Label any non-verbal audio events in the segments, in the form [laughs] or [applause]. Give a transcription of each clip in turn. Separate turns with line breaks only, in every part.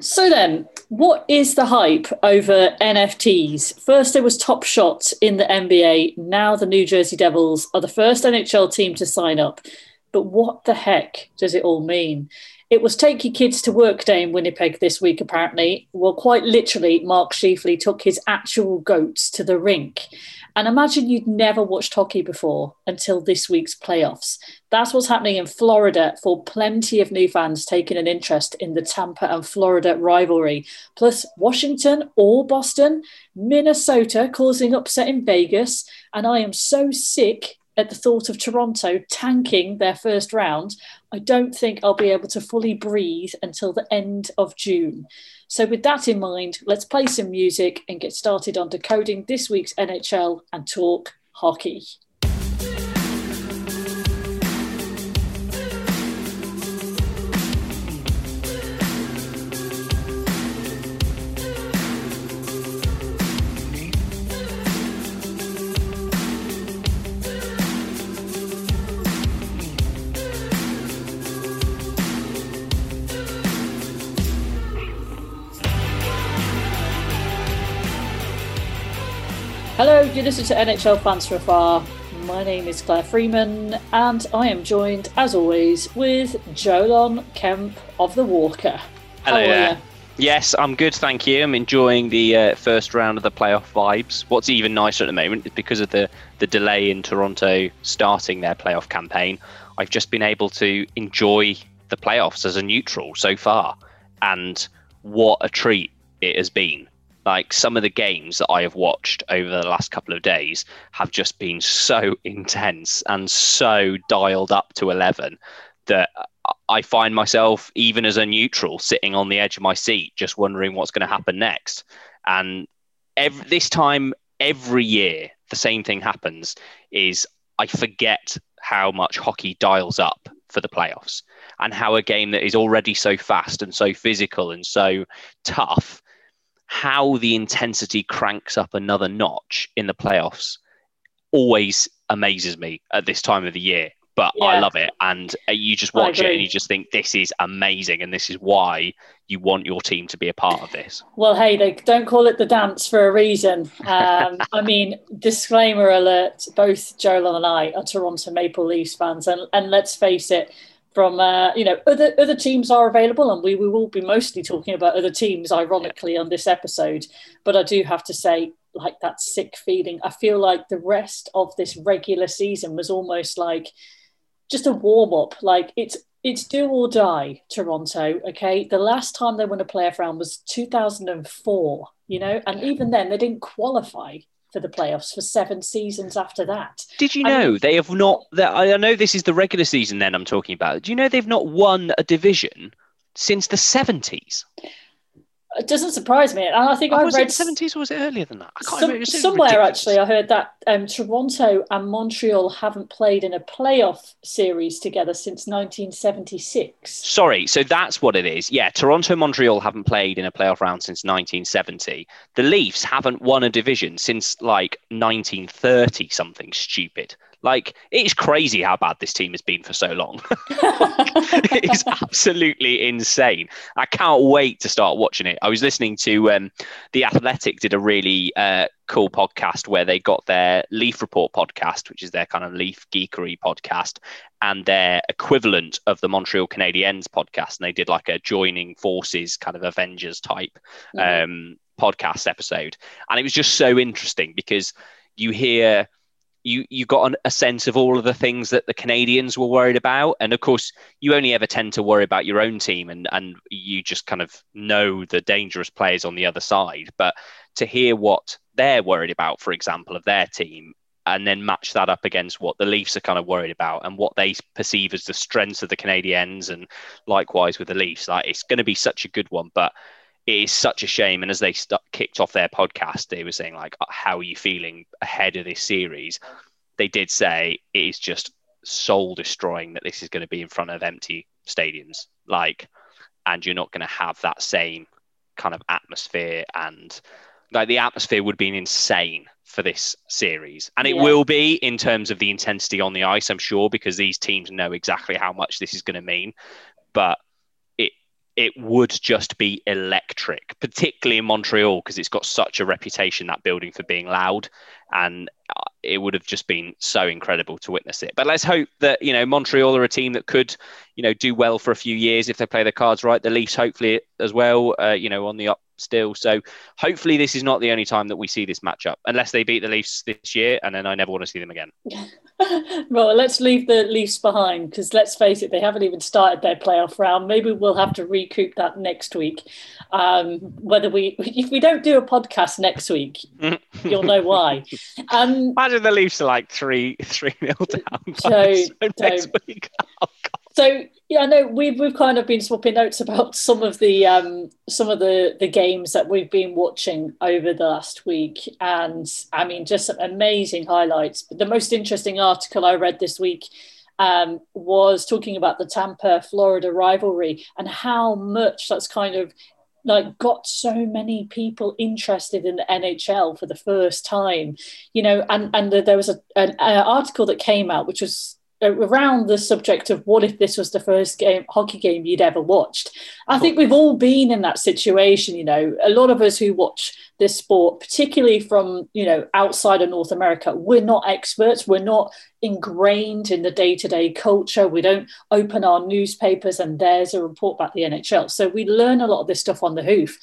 So then, what is the hype over NFTs? First, there was Top Shot in the NBA. Now, the New Jersey Devils are the first NHL team to sign up. But what the heck does it all mean? It was Take Your Kids to Work Day in Winnipeg this week, apparently. Well, quite literally, Mark Scheifele took his actual goats to the rink. And imagine you'd never watched hockey before until this week's playoffs. That's what's happening in Florida for plenty of new fans taking an interest in the Tampa and Florida rivalry. Plus, Washington or Boston, Minnesota causing upset in Vegas. And I am so sick at the thought of Toronto tanking their first round. I don't think I'll be able to fully breathe until the end of June. So, with that in mind, let's play some music and get started on decoding this week's NHL and talk hockey. You listen to NHL Fans from Afar. My name is Claire Freeman, and I am joined, as always, with Jolon Kemp of the Walker.
Hello there. Yes, I'm good, thank you. I'm enjoying the uh, first round of the playoff vibes. What's even nicer at the moment is because of the, the delay in Toronto starting their playoff campaign, I've just been able to enjoy the playoffs as a neutral so far. And what a treat it has been like some of the games that I have watched over the last couple of days have just been so [laughs] intense and so dialed up to 11 that I find myself, even as a neutral, sitting on the edge of my seat, just wondering what's going to happen next. And every, this time, every year, the same thing happens is I forget how much hockey dials up for the playoffs and how a game that is already so fast and so physical and so tough how the intensity cranks up another notch in the playoffs always amazes me at this time of the year. But yeah. I love it. And uh, you just watch it and you just think this is amazing. And this is why you want your team to be a part of this.
Well, hey, they don't call it the dance for a reason. Um, [laughs] I mean, disclaimer alert both Joel and I are Toronto Maple Leafs fans. And, and let's face it, from uh, you know other other teams are available and we, we will be mostly talking about other teams ironically on this episode. But i do have to say like that sick feeling. I feel like the rest of this regular season was almost like just a warm up like it's it's do or die toronto okay? The last time they won a playoff round was 2004 you know? And even then they didn't qualify for the playoffs for seven seasons after that.
Did you know I mean, they have not? I know this is the regular season. Then I'm talking about. Do you know they've not won a division since the seventies?
It doesn't surprise me. And I think oh, I
was
read
seventies or was it earlier than that?
I can't Some, somewhere ridiculous. actually, I heard that um, Toronto and Montreal haven't played in a playoff series together since 1976.
Sorry, so that's what it is. Yeah, Toronto and Montreal haven't played in a playoff round since 1970. The Leafs haven't won a division since like 1930 something stupid. Like it is crazy how bad this team has been for so long. [laughs] it is absolutely insane. I can't wait to start watching it. I was listening to um, the Athletic did a really uh, cool podcast where they got their Leaf Report podcast, which is their kind of Leaf geekery podcast, and their equivalent of the Montreal Canadiens podcast, and they did like a joining forces kind of Avengers type mm-hmm. um, podcast episode, and it was just so interesting because you hear you you got an, a sense of all of the things that the Canadians were worried about, and of course, you only ever tend to worry about your own team, and and you just kind of know the dangerous players on the other side. But to hear what they're worried about, for example, of their team, and then match that up against what the Leafs are kind of worried about and what they perceive as the strengths of the Canadiens, and likewise with the Leafs, like it's going to be such a good one, but it is such a shame. And as they st- kicked off their podcast, they were saying like, uh, "How are you feeling ahead of this series?" They did say it is just soul destroying that this is going to be in front of empty stadiums, like, and you're not going to have that same kind of atmosphere and like the atmosphere would be insane for this series and it yeah. will be in terms of the intensity on the ice i'm sure because these teams know exactly how much this is going to mean but it would just be electric, particularly in Montreal because it's got such a reputation that building for being loud, and uh, it would have just been so incredible to witness it. But let's hope that you know Montreal are a team that could you know do well for a few years if they play their cards right. The Leafs hopefully as well, uh, you know, on the up still. So hopefully this is not the only time that we see this matchup, unless they beat the Leafs this year, and then I never want to see them again. [laughs]
well, let's leave the Leafs behind because let's face it, they haven't even started their playoff round. Maybe we'll have to recoup that next week. Um, whether we, [laughs] if we don't do a podcast next week, [laughs] you'll know why. Um,
Imagine the Leafs are like three three nil down. So, next week. [laughs] Oh,
so yeah, I know we've we've kind of been swapping notes about some of the um, some of the the games that we've been watching over the last week, and I mean just some amazing highlights. But the most interesting article I read this week um, was talking about the Tampa Florida rivalry and how much that's kind of like got so many people interested in the NHL for the first time, you know, and and there was a, an, an article that came out which was around the subject of what if this was the first game hockey game you'd ever watched. I think we've all been in that situation you know a lot of us who watch this sport particularly from you know outside of north america we're not experts. We're not ingrained in the day-to-day culture. We don't open our newspapers and there's a report about the nhl so we learn a lot of this stuff on the hoof.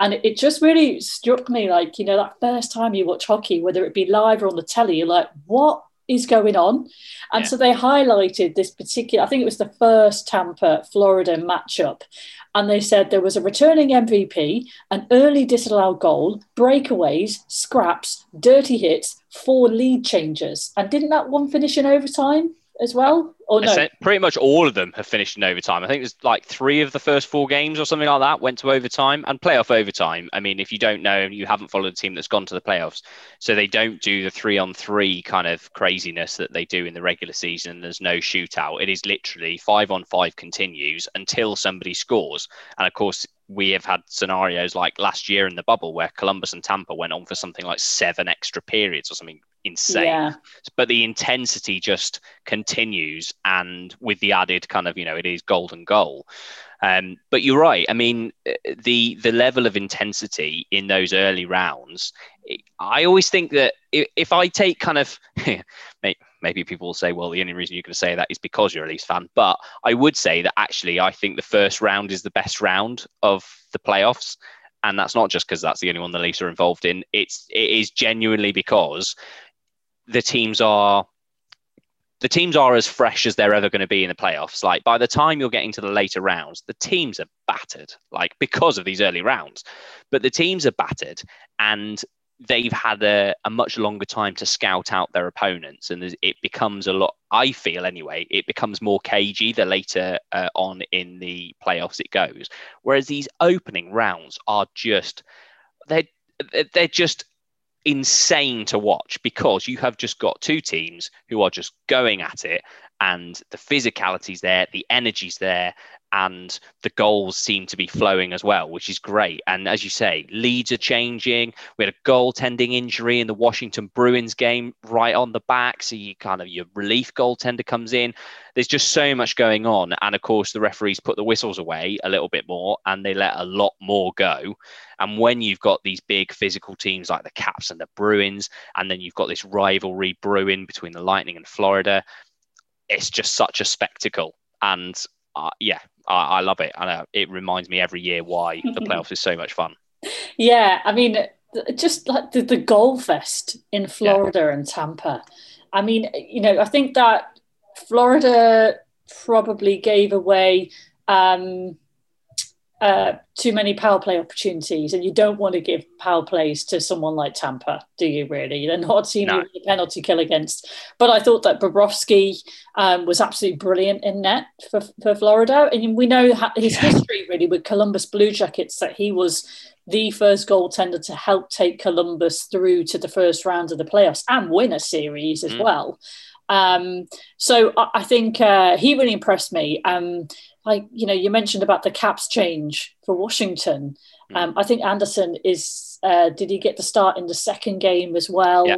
And it just really struck me like you know that first time you watch hockey whether it be live or on the telly you're like what is going on. And yeah. so they highlighted this particular, I think it was the first Tampa Florida matchup. And they said there was a returning MVP, an early disallowed goal, breakaways, scraps, dirty hits, four lead changes. And didn't that one finish in overtime? As well? Or no?
Pretty much all of them have finished in overtime. I think there's like three of the first four games or something like that went to overtime and playoff overtime. I mean, if you don't know, you haven't followed a team that's gone to the playoffs, so they don't do the three on three kind of craziness that they do in the regular season. There's no shootout. It is literally five on five continues until somebody scores. And of course, we have had scenarios like last year in the bubble where Columbus and Tampa went on for something like seven extra periods or something insane. Yeah. But the intensity just continues, and with the added kind of you know it is golden goal. Um, but you're right. I mean, the the level of intensity in those early rounds. I always think that if, if I take kind of [laughs] maybe people will say, well, the only reason you're going to say that is because you're a Leafs fan. But I would say that actually, I think the first round is the best round of the playoffs. And that's not just because that's the only one the Leafs are involved in. It's it is genuinely because the teams are the teams are as fresh as they're ever going to be in the playoffs. Like by the time you're getting to the later rounds, the teams are battered, like because of these early rounds. But the teams are battered and they've had a, a much longer time to scout out their opponents. And it becomes a lot, I feel anyway, it becomes more cagey the later uh, on in the playoffs it goes. Whereas these opening rounds are just, they're, they're just insane to watch because you have just got two teams who are just going at it and the physicality's there, the energy's there, and the goals seem to be flowing as well, which is great. And as you say, leads are changing. We had a goaltending injury in the Washington Bruins game right on the back. So you kind of your relief goaltender comes in. There's just so much going on. And of course, the referees put the whistles away a little bit more and they let a lot more go. And when you've got these big physical teams like the Caps and the Bruins, and then you've got this rivalry brewing between the Lightning and Florida, it's just such a spectacle. And uh, yeah, I, I, love it. I know it reminds me every year why the [laughs] playoffs is so much fun.
Yeah, I mean, just like the, the goal fest in Florida yeah. and Tampa. I mean, you know, I think that Florida probably gave away um, uh, too many power play opportunities, and you don't want to give power plays to someone like Tampa, do you? Really, they're not a team no. you penalty kill against. But I thought that Bobrovsky um, was absolutely brilliant in net for, for Florida, and we know his yeah. history really with Columbus Blue Jackets that he was the first goaltender to help take Columbus through to the first round of the playoffs and win a series as mm. well. Um, so I, I think uh, he really impressed me. Um, like you know, you mentioned about the caps change for Washington. Mm. Um, I think Anderson is. Uh, did he get to start in the second game as well?
Yeah.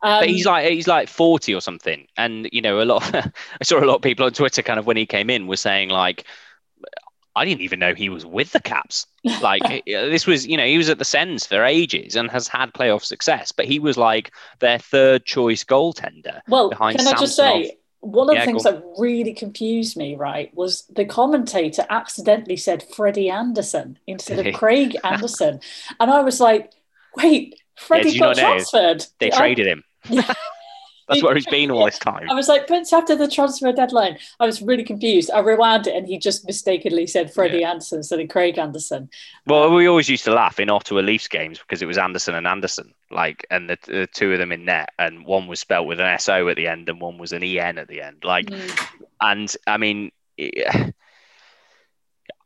Um, but he's like he's like forty or something, and you know a lot. Of, [laughs] I saw a lot of people on Twitter kind of when he came in was saying like, I didn't even know he was with the Caps. [laughs] Like this was, you know, he was at the Sens for ages and has had playoff success, but he was like their third choice goaltender.
Well, behind can Samsonov. I just say, one of yeah, the things that really confused me, right, was the commentator accidentally said Freddie Andersen instead of Craig Anderson. And I was like, wait, Freddie yeah, got transferred.
They traded him. [laughs] That's where he's been all this time.
I was like, Prince, after the transfer deadline, I was really confused. I rewound it and he just mistakenly said Freddie yeah. Andersen instead of Craig Anderson.
Well, we always used to laugh in Ottawa Leafs games because it was Anderson and Anderson, like, and the, the two of them in net, and one was spelt with an SO at the end and one was an EN at the end. Like, mm. and I mean, yeah,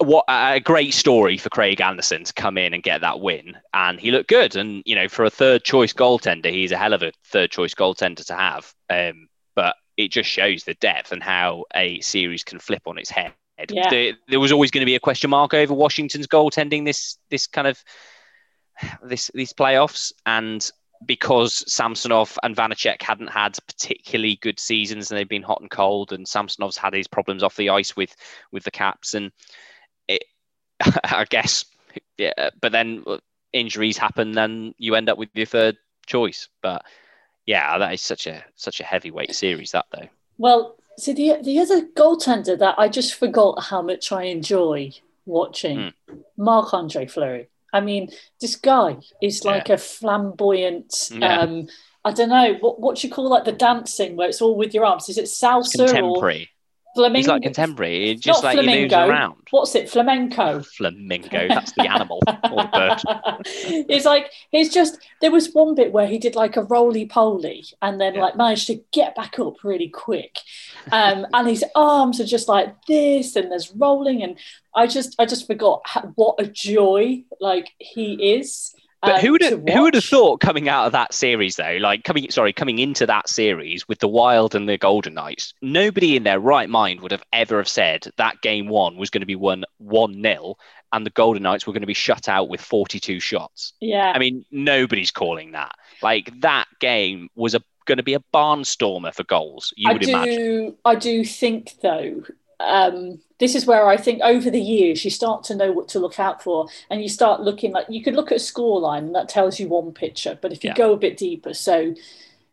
what a great story for Craig Anderson to come in and get that win. And he looked good. And, you know, for a third choice goaltender, he's a hell of a third choice goaltender to have. Um, but it just shows the depth and how a series can flip on its head. Yeah. The, there was always going to be a question mark over Washington's goaltending this this kind of this these playoffs. And because Samsonov and Vanecek hadn't had particularly good seasons and they've been hot and cold, and Samsonov's had his problems off the ice with with the Caps and [laughs] I guess, yeah. But then injuries happen, then you end up with your third choice. But yeah, that is such a such a heavyweight series. That though.
Well, see the the other goaltender that I just forgot how much I enjoy watching, mm. Marc Andre Fleury. I mean, this guy is like yeah. a flamboyant. Yeah. Um, I don't know what what you call like the dancing where it's all with your arms. Is it salsa
contemporary? Flamingo. He's like contemporary. He just like flamingo. he moves around.
What's it? Flamenco.
Flamingo. That's the animal or the bird. [laughs]
it's like he's just. There was one bit where he did like a roly poly and then yeah. like managed to get back up really quick, um, [laughs] and his arms are just like this, and there's rolling, and I just I just forgot how, what a joy like he is.
But um, who would have, who would have thought coming out of that series though, like coming sorry, coming into that series with the Wild and the Golden Knights, nobody in their right mind would have ever have said that game one was going to be won one 0 and the Golden Knights were going to be shut out with forty two shots.
Yeah,
I mean nobody's calling that. Like that game was a going to be a barnstormer for goals. You
I
would
do,
imagine.
I do think though um, this is where I think over the years you start to know what to look out for, and you start looking like you could look at a score line and that tells you one picture. But if you yeah. go a bit deeper, so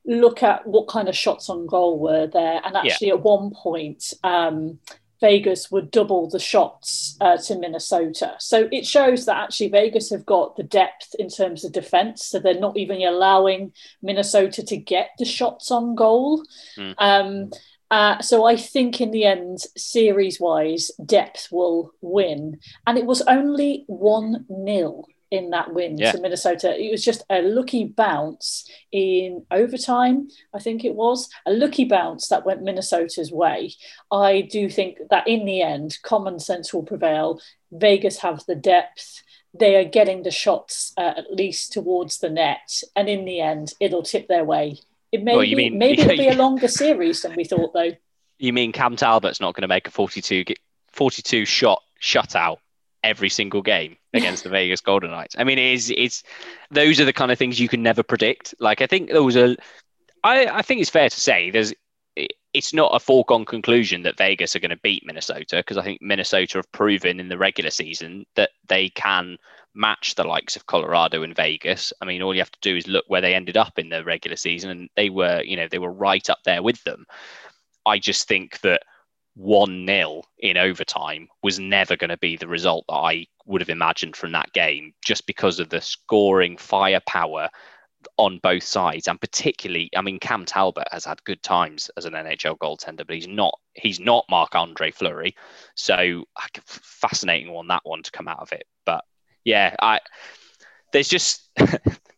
look at what kind of shots on goal were there, and actually yeah. at one point. Um, Vegas would double the shots uh, to Minnesota. So it shows that actually Vegas have got the depth in terms of defense. So they're not even allowing Minnesota to get the shots on goal. Mm. Um, uh, so I think in the end, series wise, depth will win. And it was only 1 0 in that win yeah. to Minnesota. It was just a lucky bounce in overtime, I think it was. A lucky bounce that went Minnesota's way. I do think that in the end, common sense will prevail. Vegas have the depth. They are getting the shots uh, at least towards the net. And in the end, it'll tip their way it may well, be, mean, maybe it'll be a [laughs] longer series than we thought, though.
You mean Cam Talbot's not going to make a 42, 42 shot shutout every single game [laughs] against the Vegas Golden Knights? I mean, it is, it's those are the kind of things you can never predict. Like, I think there was a, I, I think it's fair to say there's, it's not a foregone conclusion that Vegas are going to beat Minnesota because I think Minnesota have proven in the regular season that they can match the likes of Colorado and Vegas. I mean, all you have to do is look where they ended up in the regular season, and they were, you know, they were right up there with them. I just think that 1 0 in overtime was never going to be the result that I would have imagined from that game, just because of the scoring firepower on both sides, and particularly, I mean, Cam Talbot has had good times as an NHL goaltender, but he's not he's not Marc Andre Fleury, so fascinating one that one to come out of it. But yeah, I there's just [laughs]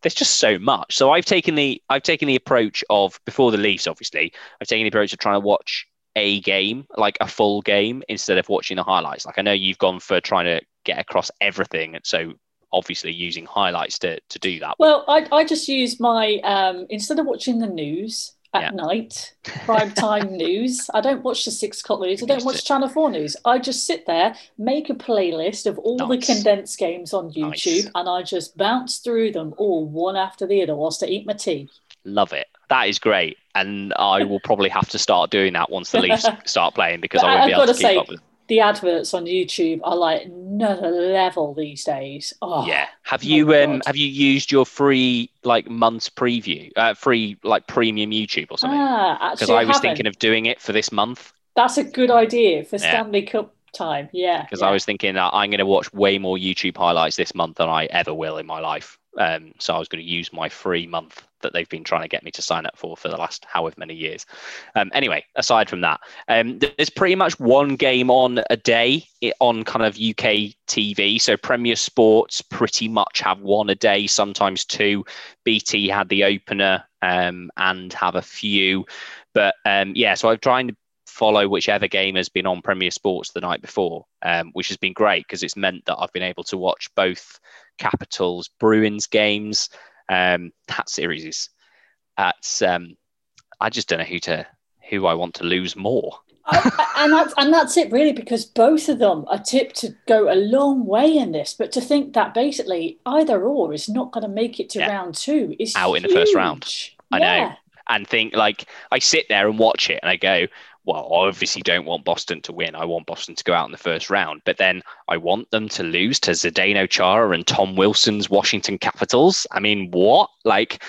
there's just so much. So I've taken the I've taken the approach of before the Leafs, obviously, I've taken the approach of trying to watch a game, like a full game, instead of watching the highlights. Like I know you've gone for trying to get across everything, and so obviously using highlights to, to do that.
Well, I, I just use my, um, instead of watching the news at yeah. night, prime time [laughs] news, I don't watch the six o'clock news, I don't watch Channel 4 news. I just sit there, make a playlist of all nice. the condensed games on YouTube, nice. and I just bounce through them all one after the other whilst I eat my tea.
Love it. That is great. And I will probably have to start doing that once the Leafs [laughs] start playing because I won't be able to keep say, up with
the adverts on YouTube are like another level these days. Oh,
yeah. Have you um
God.
have you used your free like month's preview, uh, free like premium YouTube or something?
Ah,
Because
actually,
I was
haven't.
thinking of doing it for this month.
that's a good idea for
Yeah.
Stanley Cup time. Yeah,
Because
yeah.
I was thinking that I'm going to watch way more YouTube highlights this month than I ever will in my life. Um, so I was going to use my free month that they've been trying to get me to sign up for for the last however many years. Um, anyway, aside from that, um, there's pretty much one game on a day on kind of UK TV. So Premier Sports pretty much have one a day, sometimes two. BT had the opener um, and have a few, but um, yeah. So trying to follow whichever game has been on Premier Sports the night before, um, which has been great because it's meant that I've been able to watch both Capitals Bruins games. Um, that series is that's um, I just don't know who to who I want to lose more.
I- and that's and that's it really because both of them are tipped to go a long way in this but to think that basically either or is not going to make it to
Yeah.
round two is
Out in the first round.
huge.
I know. And think like I sit there and watch it and I go, well, I obviously don't want Boston to win. I want Boston to go out in the first round, but then I want them to lose to Zdeno Chara and Tom Wilson's Washington Capitals. I mean, what? Like,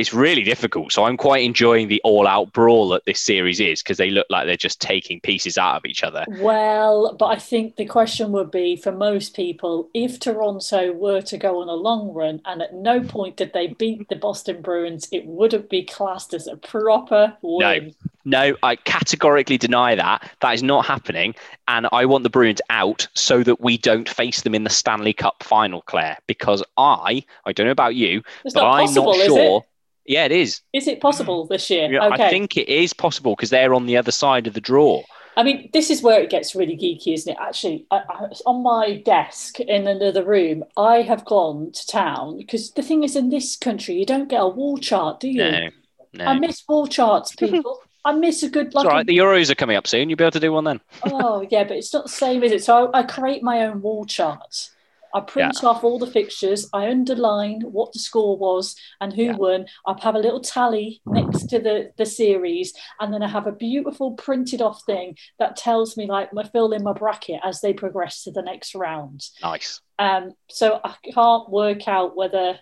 it's really difficult. So I'm quite enjoying the all-out brawl that this series is because they look like they're just taking pieces out of each other.
Well, but I think the question would be for most people if Toronto were to go on a long run and at no point did they beat the Boston Bruins, it wouldn't be classed as a proper win.
No, no, I categorically deny that. That is not happening. And I want the Bruins out so that we don't face them in the Stanley Cup final, Claire, because I, I don't know about you,
It's
but
not
I'm
possible,
not
is
sure. Yeah, it is.
Is it possible mm. this year?
Yeah,
okay.
I think it is possible because they're on the other side of the draw.
I mean, this is where it gets really geeky, isn't it? Actually, I, I, on my desk in another room, I have gone to town because the thing is, in this country, you don't get a wall chart, do you?
No, no.
I miss wall charts, [laughs] people. I miss a good like.
right. The Euros are coming up soon. You'll be able to do one then.
oh yeah, but it's not the same, is it? So I, I create my own wall chart. I print off all the fixtures. I underline what the score was and who
Yeah.
won. I have a little tally next to the, the series, and then I have a beautiful printed off thing that tells me like my fill in my bracket as they progress to the next round.
Nice.
Um, so I can't work out whether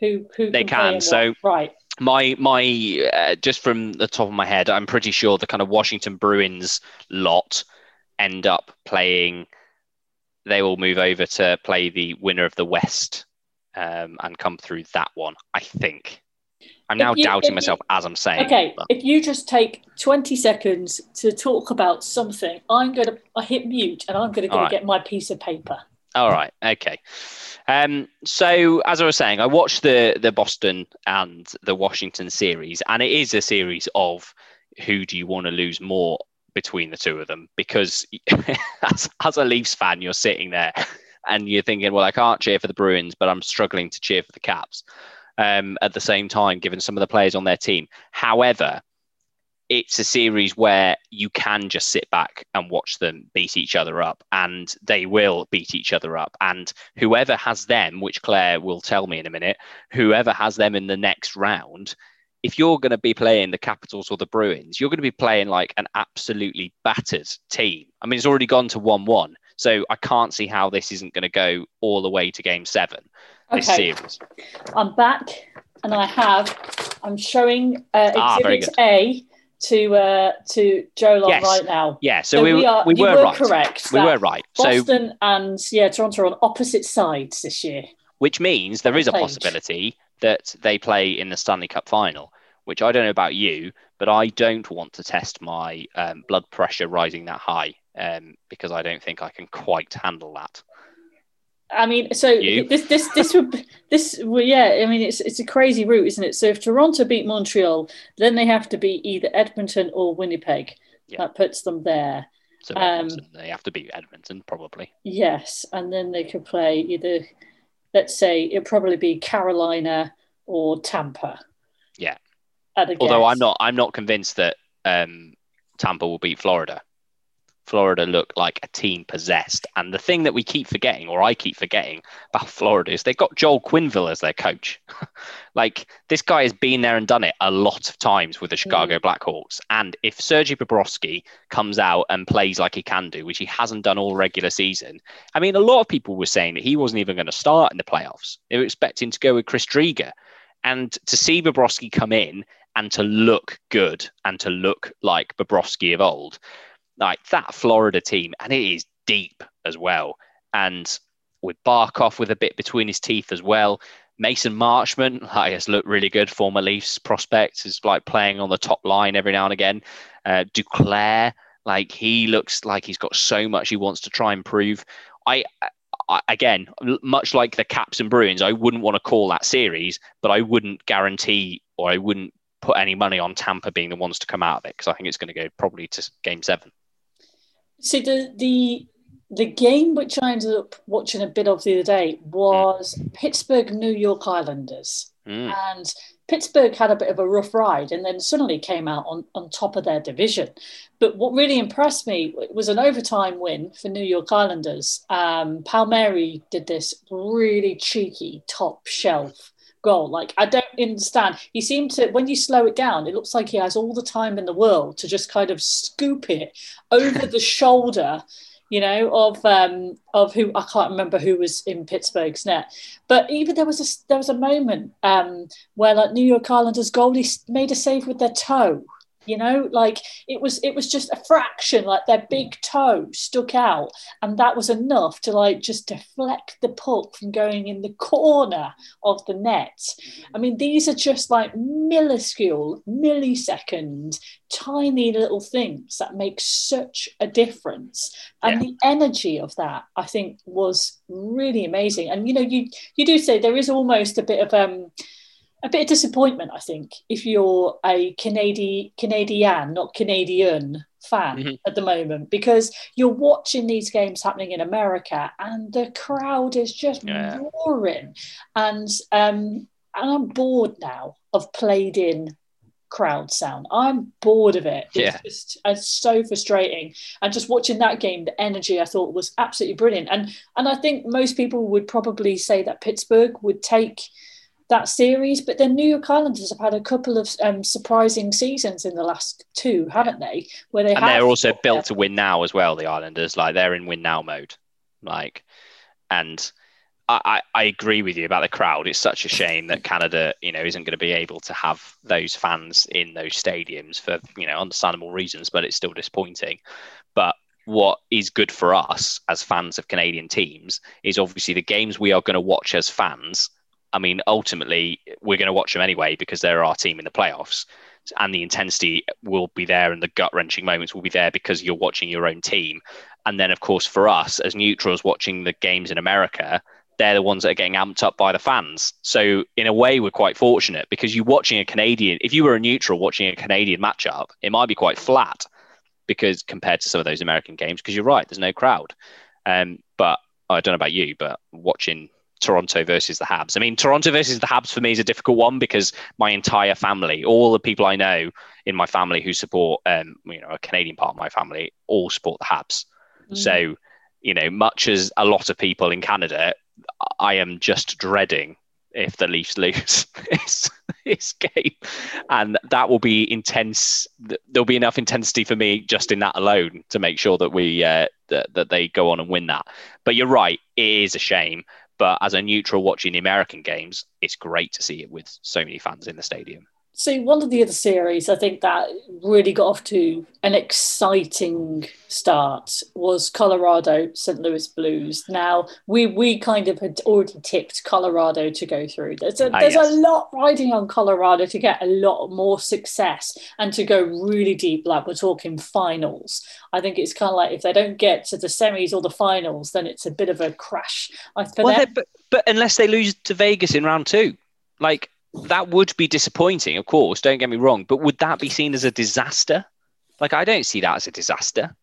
who who
They
can,
can, so-
what. right.
My my uh, just from the top of my head, I'm pretty sure the kind of Washington Bruins lot end up playing. They will move over to play the winner of the West um, and come through that one. I think. I'm now
you-
doubting
you-
myself as I'm saying.
Okay,
but-
if you just take 20 seconds to talk about something, I'm going to I hit mute and I'm going to go
right.
get my piece of paper.
All right. Okay. Um, so as I was saying, I watched the the Boston and the Washington series, and it is a series of who do you want to lose more between the two of them? Because [laughs] as, as a Leafs fan, you're sitting there and you're thinking, well, I can't cheer for the Bruins, but I'm struggling to cheer for the Caps. Um, at the same time, given some of the players on their team. However, it's a series where you can just sit back and watch them beat each other up, and they will beat each other up. And whoever has them, which Claire will tell me in a minute, whoever has them in the next round, if you're going to be playing the Capitals or the Bruins, you're going to be playing like an absolutely battered team. I mean, it's already gone to 1 1. So I can't see how this isn't going to go all the way to game seven, this
Okay,
series.
I'm back and I have, I'm showing uh,
Ah,
Exhibit A to uh, to Joe
Yes.
right now.
Yeah, so, we, we,
are, you
were,
were
right.
correct.
We were right. So
Boston and yeah, Toronto are on opposite sides this year.
which means there is a
Page.
possibility that they play in the Stanley Cup final, which I don't know about you, but I don't want to test my um, blood pressure rising that high um, because I don't think I can quite handle that.
I mean, so
You?
this this this would this well, yeah. I mean, it's it's a crazy route, isn't it? So if Toronto beat Montreal, then they have to beat either Edmonton or Winnipeg.
Yeah.
That puts them there.
So
Um,
they have to beat Edmonton probably.
Yes, and then they could play either, let's say, it'd probably be Carolina or Tampa.
Yeah. Although
guess.
I'm not, I'm not convinced that um, Tampa will beat Florida. Florida look like a team possessed. And the thing that we keep forgetting, or I keep forgetting about Florida, is they've got Joel Quenneville as their coach. [laughs] like this guy has been there and done it a lot of times with the Chicago mm. Blackhawks. And if Sergei Bobrovsky comes out and plays like he can do, which he hasn't done all regular season, I mean, a lot of people were saying that he wasn't even going to start in the playoffs. They were expecting to go with Chris Driedger. And to see Bobrovsky come in and to look good and to look like Bobrovsky of old, like that Florida team, and it is deep as well. And with Barkov with a bit between his teeth as well. Mason Marchment [laughs] I guess, looked really good. Former Leafs prospect is like playing on the top line every now and again. Uh, Duclair, like he looks like he's got so much he wants to try and prove. I, I, again, much like the Caps and Bruins, I wouldn't want to call that series, but I wouldn't guarantee or I wouldn't put any money on Tampa being the ones to come out of it because I think it's going to go probably to Game Seven.
See the the the game which I ended up watching a bit of the other day was mm. Pittsburgh New York Islanders. Mm. And Pittsburgh had a bit of a rough ride and then suddenly came out on, on top of their division. But what really impressed me was an overtime win for New York Islanders. Um, Palmieri did this really cheeky top shelf goal. Like, I don't understand. He seemed to, when you slow it down, it looks like he has all the time in the world to just kind of scoop it over the [laughs] shoulder. You know, of um, of who I can't remember who was in Pittsburgh's net, but even there was a there was a moment um, where like New York Islanders goalie made a save with their toe, you know like it was it was just a fraction like their big toe stuck out and that was enough to like just deflect the puck from going in the corner of the net. I mean these are just like minuscule millisecond tiny little things that make such a difference. And yeah. the energy of that i think was really amazing. And you know you you do say there is almost a bit of um a bit of disappointment, I think, if you're a Canadian, Canadian, not Canadian fan mm-hmm. at the moment, because you're watching these games happening in America and the crowd is just yeah. roaring, and um, and I'm bored now of played in crowd sound. I'm bored of it. It's yeah. just it's so frustrating. And just watching that game, the energy I thought was absolutely brilliant. And and I think most people would probably say that Pittsburgh would take that series. But then New York Islanders have had a couple of um, surprising seasons in the last two, haven't they?
Where they and they're also built to win now as well. The Islanders, like they're in win now mode, like, and. I, I agree with you about the crowd. It's such a shame that Canada, you know, isn't going to be able to have those fans in those stadiums for, you know, understandable reasons, but it's still disappointing. But what is good for us as fans of Canadian teams is obviously the games we are going to watch as fans I mean, ultimately, we're going to watch them anyway because they're our team in the playoffs. And the intensity will be there and the gut wrenching moments will be there because you're watching your own team. And then, of course, for us as neutrals watching the games in America, they're the ones that are getting amped up by the fans. So, in a way, we're quite fortunate because you're watching a Canadian, if you were a neutral watching a Canadian matchup, it might be quite flat because compared to some of those American games, because you're right, there's no crowd. Um, but I don't know about you, but watching Toronto versus the Habs. I mean, Toronto versus the Habs for me is a difficult one because my entire family, all the people I know in my family who support, um, you know, a Canadian part of my family, all support the Habs. Mm. So, you know, much as a lot of people in Canada, I am just dreading if the Leafs [laughs] lose this, this game, and that will be intense. There'll be enough intensity for me just in that alone to make sure that we uh, that, that they go on and win that. But you're right, it is a shame but as a neutral watching the American games, it's great to see it with so many fans in the stadium.
So one of the other series I think that really got off to an exciting start was Colorado St. Louis Blues. Now we we kind of had already tipped Colorado to go through. There's a, ah, there's yes. a lot riding on Colorado to get a lot more success and to go really deep. Like we're talking finals. I think it's kind of like if they don't get to the semis or the finals, then it's a bit of a crash.
Well, but, but unless they lose to Vegas in round two, like that would be disappointing, of course. Don't get me wrong, but would that be seen as a disaster? Like, I don't see that as a disaster.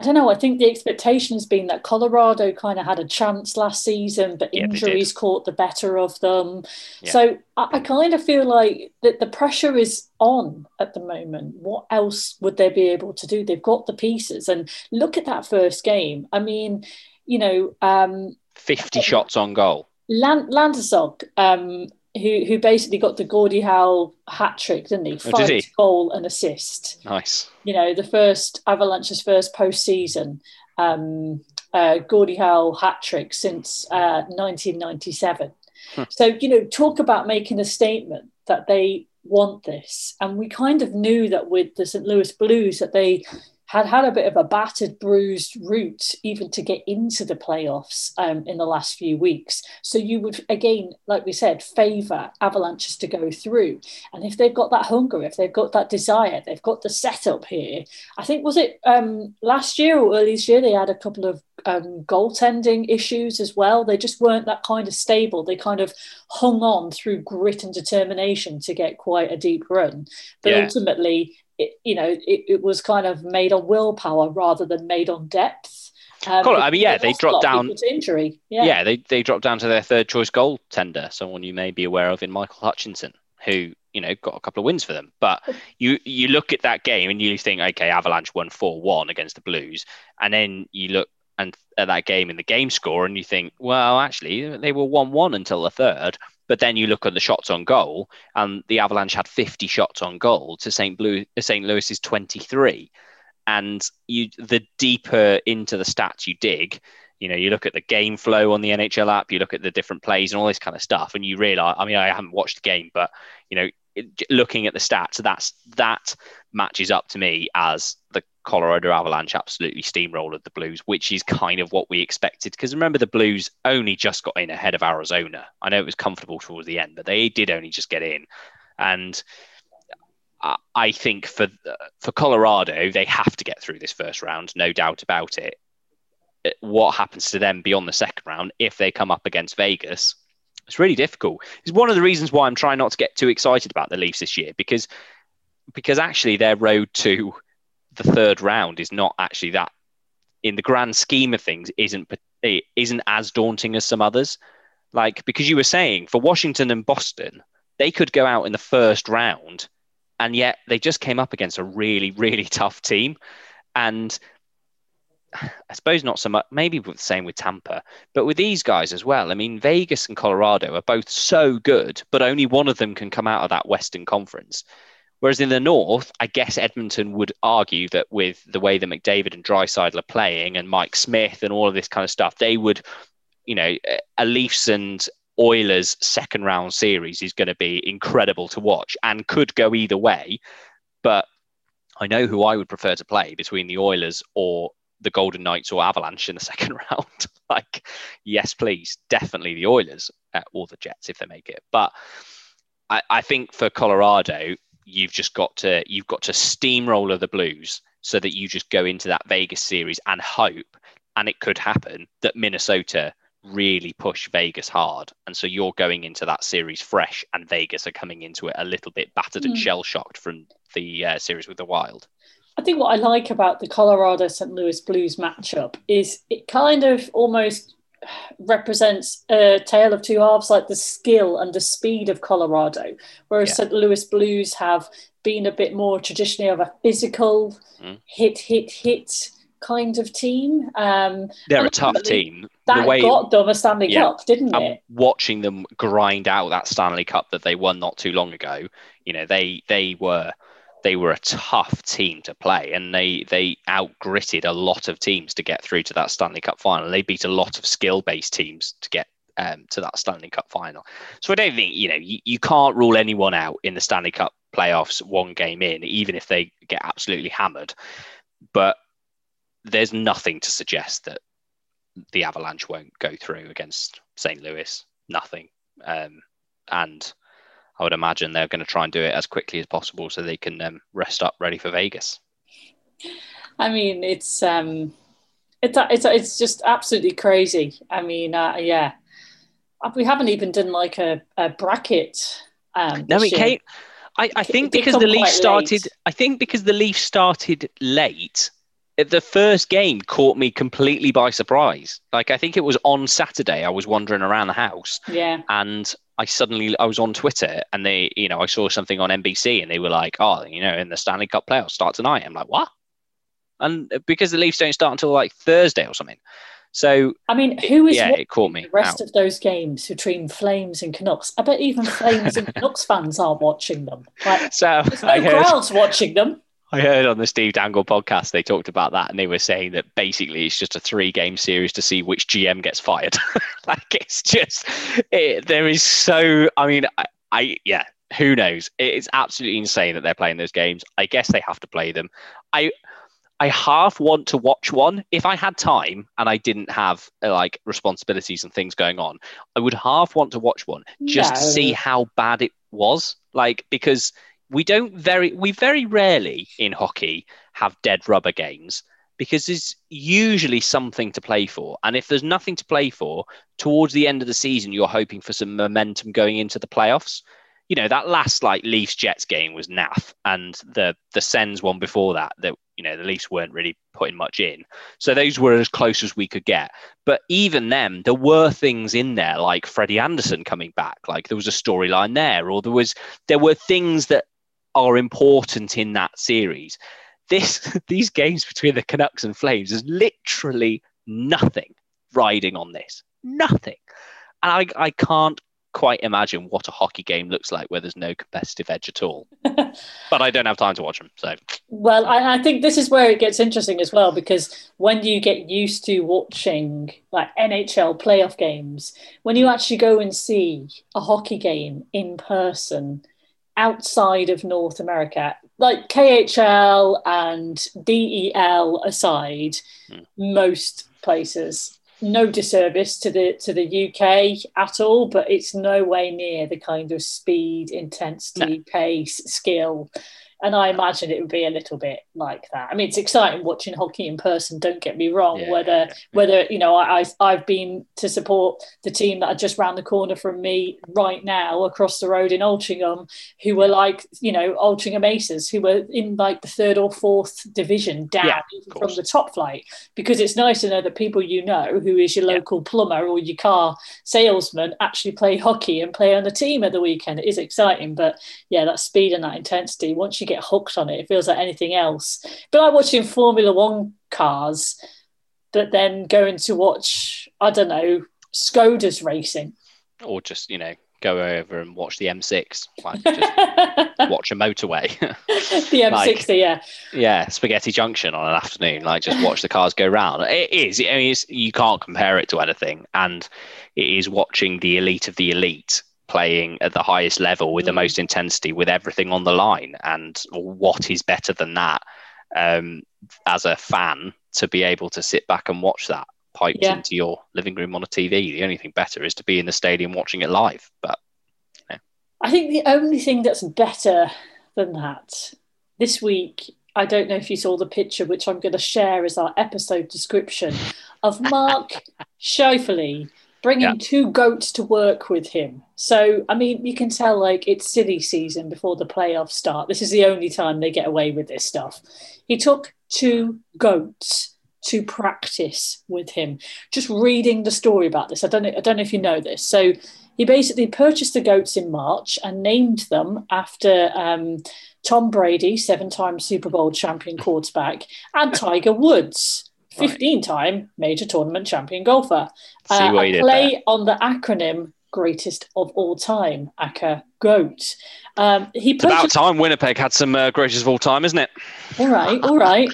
I don't know. I think the expectation has been that Colorado kind of had a chance last season, but
Yeah,
injuries caught the better of them.
Yeah.
So I, I kind of feel like that the pressure is on at the moment. What else would they be able to do? They've got the pieces, and look at that first game. I mean, you know, um,
50 shots on goal.
Land- Landeskog, um, who who basically got the Gordie Howe hat trick, didn't he?
Oh, did he?
Goal, and assist
Nice.
you know, the first Avalanche's first postseason um, uh, Gordie Howe hat trick since uh, 1997.
Hmm.
So, you know, talk about making a statement that they want this. And we kind of knew that with the St. Louis Blues that they had had a bit of a battered, bruised route even to get into the playoffs um, in the last few weeks. So you would, again, like we said, favour Avalanches to go through. And if they've got that hunger, if they've got that desire, they've got the setup here. I think, was it um, last year or early this year, they had a couple of um, goaltending issues as well. They just weren't that kind of stable. They kind of hung on through grit and determination to get quite a deep run. But
Yeah.
ultimately, it, you know, it, it was kind of made on willpower rather than made on depth. Um,
Cool. I mean, yeah, they dropped down-
to injury.
Yeah,
Yeah.
they, they dropped down to their third choice goaltender, someone you may be aware of in Michael Hutchinson, who, you know, got a couple of wins for them. But [laughs] you you look at that game and you think, okay, Avalanche won 4 1 against the Blues. And then you look and at that game in the game score and you think, well, actually, they were 1 1 until the third. But then you look at the shots on goal, and the Avalanche had 50 shots on goal to St. Blue, St. Louis's 23. And you, the deeper into the stats you dig, you know, you look at the game flow on the NHL app, you look at the different plays and all this kind of stuff, and you realize, I mean, I haven't watched the game, but you know, looking at the stats, that's that matches up to me as the Colorado Avalanche absolutely steamrolled the Blues, which is kind of what we expected. Because remember, the Blues only just got in ahead of Arizona. I know it was comfortable towards the end, but they did only just get in, and I- think for for Colorado, they have to get through this first round, no doubt about it. What happens to them beyond the second round if they come up against Vegas? It's really difficult. It's one of the reasons why I'm trying not to get too excited about the Leafs this year because because actually their road to the third round is not actually that in the grand scheme of things isn't it isn't as daunting as some others. Like because you were saying for Washington and Boston, they could go out in the first round and yet they just came up against a really really [laughs] tough team and I suppose not so much maybe the same with Tampa but with these guys as well I mean Vegas and Colorado are both so good but only one of them can come out of that Western Conference whereas in the North I guess Edmonton would argue that with the way that McDavid and Draisaitl are playing and Mike Smith and all of this kind of stuff they would you know a Leafs and Oilers second round series is going to be incredible to watch and could go either way. But I know who I would prefer to play between the Oilers or the Golden Knights or Avalanche in the [laughs] second round. [laughs] like, yes, please, definitely the Oilers uh, or the Jets if they make it. But I, I think for Colorado, you've just got to you've got to steamroller the Blues so that you just go into that Vegas series and hope, and it could happen that Minnesota really push Vegas hard. And so you're going into that series fresh, and Vegas are coming into it a little bit battered and
Mm.
shell shocked from the uh, series with the Wild.
I think what I like about the Colorado St. Louis Blues matchup is it kind of almost represents a tale of two halves, like the skill and the speed of Colorado, whereas
Yeah.
St. Louis Blues have been a bit more traditionally of a physical
Mm.
hit, hit, hit kind of team. Um,
They're a tough team.
that
the way
got them a Stanley
Yeah.
Cup, didn't
I'm
it?
watching them grind out that Stanley Cup that they won not too long ago. You know, they they were they were a tough team to play, and they they outgritted a lot of teams to get through to that Stanley Cup final. They beat a lot of skill based teams to get um, to that Stanley Cup final. So I don't think you know you, you can't rule anyone out in the Stanley Cup playoffs one game in, even if they get absolutely hammered. But there's nothing to suggest that the Avalanche won't go through against St. Louis. Nothing. Um, and I would imagine they're going to try and do it as quickly as possible so they can um, rest up ready for Vegas.
I mean, it's um, it's it's it's just absolutely crazy. I mean, uh, yeah, Uh, we haven't even done like a, a bracket. Um,
No,
this
it
year.
came. I, I think because the
quite
Leafs started.
late.
I think because the Leafs started late, the first game caught me completely by surprise. Like I think it was on Saturday. I was wandering around the house.
Yeah.
And I suddenly I was on Twitter and they, you know, I saw something on NBC and they were like, "Oh, you know, in the Stanley Cup playoffs start tonight." I'm like, "What?" And because the Leafs don't start until like Thursday or something. So
I mean, who is
yeah, it caught me.
The rest
out.
of those games between Flames and Canucks. I bet even Flames and [laughs] Canucks fans are watching them. Like,
so
there's no
heard,
crowds watching them.
I heard on the Steve Dangle podcast they talked about that, and they were saying that basically it's just a three-game series to see which GM gets fired. [laughs] like it's just, it, there is so. I mean, I, I yeah, who knows? It's absolutely insane that they're playing those games. I guess they have to play them. I I half want to watch one if I had time and I didn't have uh, like responsibilities and things going on. I would half want to watch one just to see how bad it was. Like because we don't very we very rarely in hockey have dead rubber games because there's usually something to play for. And if there's nothing to play for, towards the end of the season, you're hoping for some momentum going into the playoffs. You know, that last like Leafs Jets game was naff, and the the Sens one before that, that you know, the Leafs weren't really putting much in. So those were as close as we could get. But even then, there were things in there like Freddie Andersen coming back, like there was a storyline there, or there was there were things that are important in that series. This [laughs] these games between the Canucks and Flames is literally nothing riding on this. Nothing. And I, I can't quite imagine what a hockey game looks like where there's no competitive edge at all. [laughs] but I don't have time to watch them. So
Well, I, I think this is where it gets interesting as well because when you get used to watching like NHL playoff games, when you actually go and see a hockey game in person outside of North America, like KHL and DEL aside,
Hmm.
most places. No disservice to the to the UK at all, but it's no way near the kind of speed, intensity, pace, skill and I imagine it would be a little bit like that. I mean, it's exciting watching hockey in person. Don't get me wrong.
Yeah,
whether
yeah.
whether you know, I, I I've been to support the team that are just round the corner from me right now, across the road in Altrincham, who were like you know Altrincham Aces, who were in like the third or fourth division down
Yeah,
from the top flight. Because it's nice to know that people you know, who is your local plumber or your car salesman, actually play hockey and play on the team at the weekend. It is exciting, but yeah, that speed and that intensity, once you get hooked on it, it feels like anything else. But like watching Formula One cars, but then going to watch, I don't know, Skoda's racing.
or just, you know, go over and watch the M6. Like just [laughs] watch a motorway. [laughs]
the M60,
Like-
yeah.
yeah, Spaghetti Junction on an afternoon. Like just watch the cars go round. It is. I mean, it's, you can't compare it to anything, and it is watching the elite of the elite playing at the highest level with the
Mm.
most intensity, with everything on the line. And what is better than that? Um, as a fan, to be able to sit back and watch that piped
Yeah.
into your living room on a TV. The only thing better is to be in the stadium watching it live. But
I think the only thing that's better than that this week, I don't know if you saw the picture, which I'm going to share as our episode description of Mark [laughs] Scheifele bringing
Yeah.
two goats to work with him. So, I mean, you can tell like it's silly season before the playoffs start. This is the only time they get away with this stuff. He took two goats to practice with him. Just reading the story about this, I don't know, I don't know if you know this. So he basically purchased the goats in March and named them after um, Tom Brady, seven-time Super Bowl champion quarterback, and Tiger Woods,
Right.
15-time major tournament champion golfer. Uh, a play
there.
on the acronym greatest of all time, aka GOAT. Um, he
It's about time Winnipeg had some uh, greatest of all time, isn't it?
all right, all right.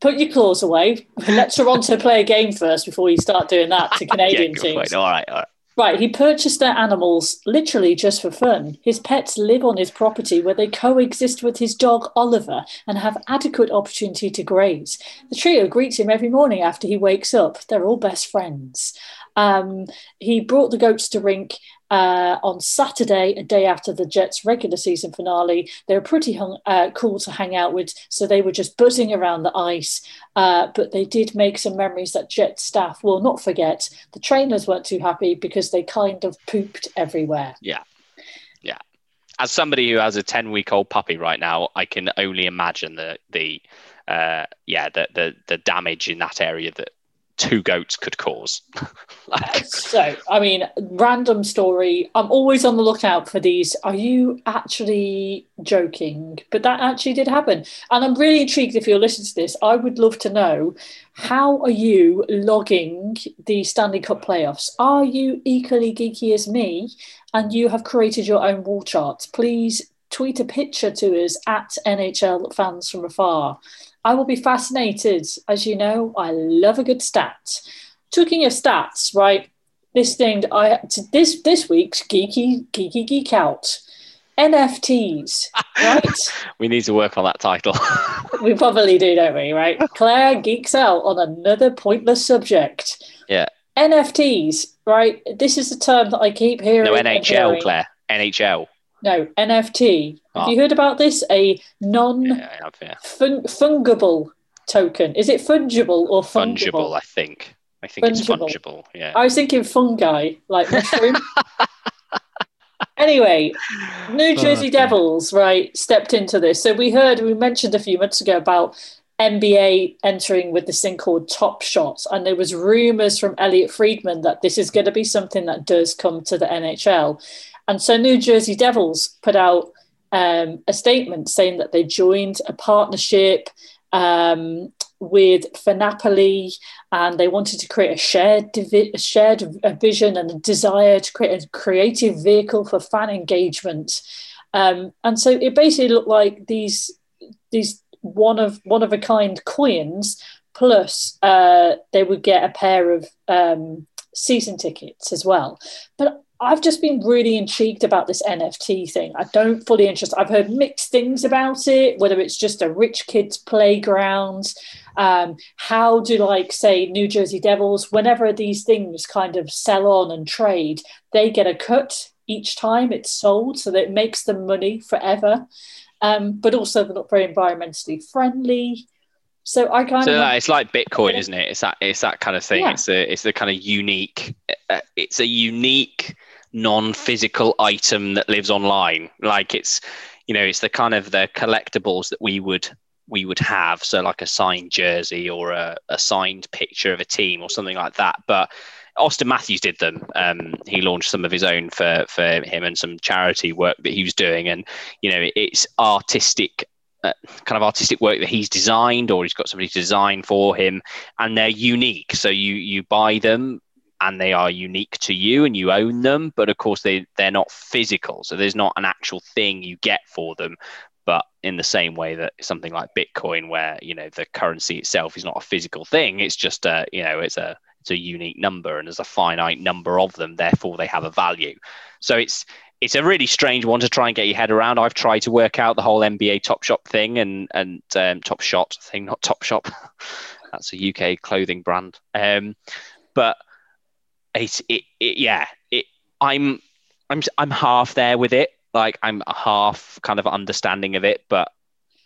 Put your claws away. Let Toronto [laughs] play a game first before you start doing that to [laughs] Canadian
good
teams.
All right, all right.
Right, he purchased their animals literally just for fun. His pets live on his property where they coexist with his dog Oliver and have adequate opportunity to graze. The trio greets him every morning after he wakes up. They're all best friends. Um, he brought the goats to rink uh, on Saturday, a day after the Jets' regular season finale. They were pretty hung, uh, cool to hang out with, so they were just buzzing around the ice. Uh, but they did make some memories that Jet staff will not forget. The trainers weren't too happy because they kind of pooped everywhere. Yeah. Yeah.
As somebody who has a ten-week-old puppy right now, I can only imagine the the uh, yeah, the, the the damage in that area that two goats could cause. [laughs]
like... Uh, so, I mean, random story. I'm always on the lookout for these. Are you actually joking? But that actually did happen. And I'm really intrigued if you're listening to this. I would love to know how are you logging the Stanley Cup playoffs? Are you equally geeky as me and you have created your own wall charts? Please tweet a picture to us at NHL fans from afar I will be fascinated. As you know, I love a good stat. Talking of stats, right? This thing I this this week's geeky geeky geek out. NFTs, right? [laughs]
we need to work on that title. [laughs]
we probably do, don't we? Right? Claire geeks out on another pointless subject.
Yeah.
NFTs, right? This is the term that I keep hearing.
No, NHL, Claire. NHL.
No, NFT. Oh. Have you ah. heard about this? A non yeah, yeah. fun- fungible token. Is it fungible or fungible?
Fungible, I think. I think fungible. it's fungible. Yeah.
I was thinking fungi, like mushroom. [laughs] anyway, New Jersey oh, Devils, right, stepped into this. So we heard, we mentioned a few months ago about NBA entering with this thing called Top Shots, and there was rumors from Elliotte Friedman that this is going to be something that does come to the NHL. And so New Jersey Devils put out um, a statement saying that they joined a partnership um, with Napoli, and they wanted to create a shared divi- a shared vision and a desire to create a creative vehicle for fan engagement. Um, and so it basically looked like these these one of one of a kind coins plus uh, they would get a pair of um, season tickets as well. But I've just been really intrigued about this NFT thing. I don't fully interest. I've heard mixed things about it, whether it's just a rich kid's playground. Um, how do like say New Jersey Devils, whenever these things kind of sell on and trade, they get a cut each time it's sold, so that it makes them money forever. Um, but also they're not very environmentally friendly. So I kind
so
of
it's like Bitcoin, isn't it? It's that it's that kind of thing. Yeah. It's a it's the kind of unique. Uh, it's a unique non-physical item that lives online. Like it's you know it's the kind of the collectibles that we would we would have. So like a signed jersey or a, a signed picture of a team or something like that. But Auston Matthews did them. Um, he launched some of his own for for him and some charity work that he was doing, and you know it's artistic Uh, kind of artistic work that he's designed or he's got somebody to design for him and they're unique. So you you buy them and they are unique to you and you own them but of course they they're not physical. So there's not an actual thing you get for them but in the same way that something like bitcoin where you know the currency itself is not a physical thing it's just a you know it's a it's a unique number and there's a finite number of them therefore they have a value. So it's it's a really strange one to try and get your head around. I've tried to work out the whole NBA Top Shop thing and and um, Top Shot thing, not Top Shop. [laughs] That's a UK clothing brand. Um, but it's it, it yeah. It I'm I'm I'm half there with it. Like I'm a half kind of understanding of it, but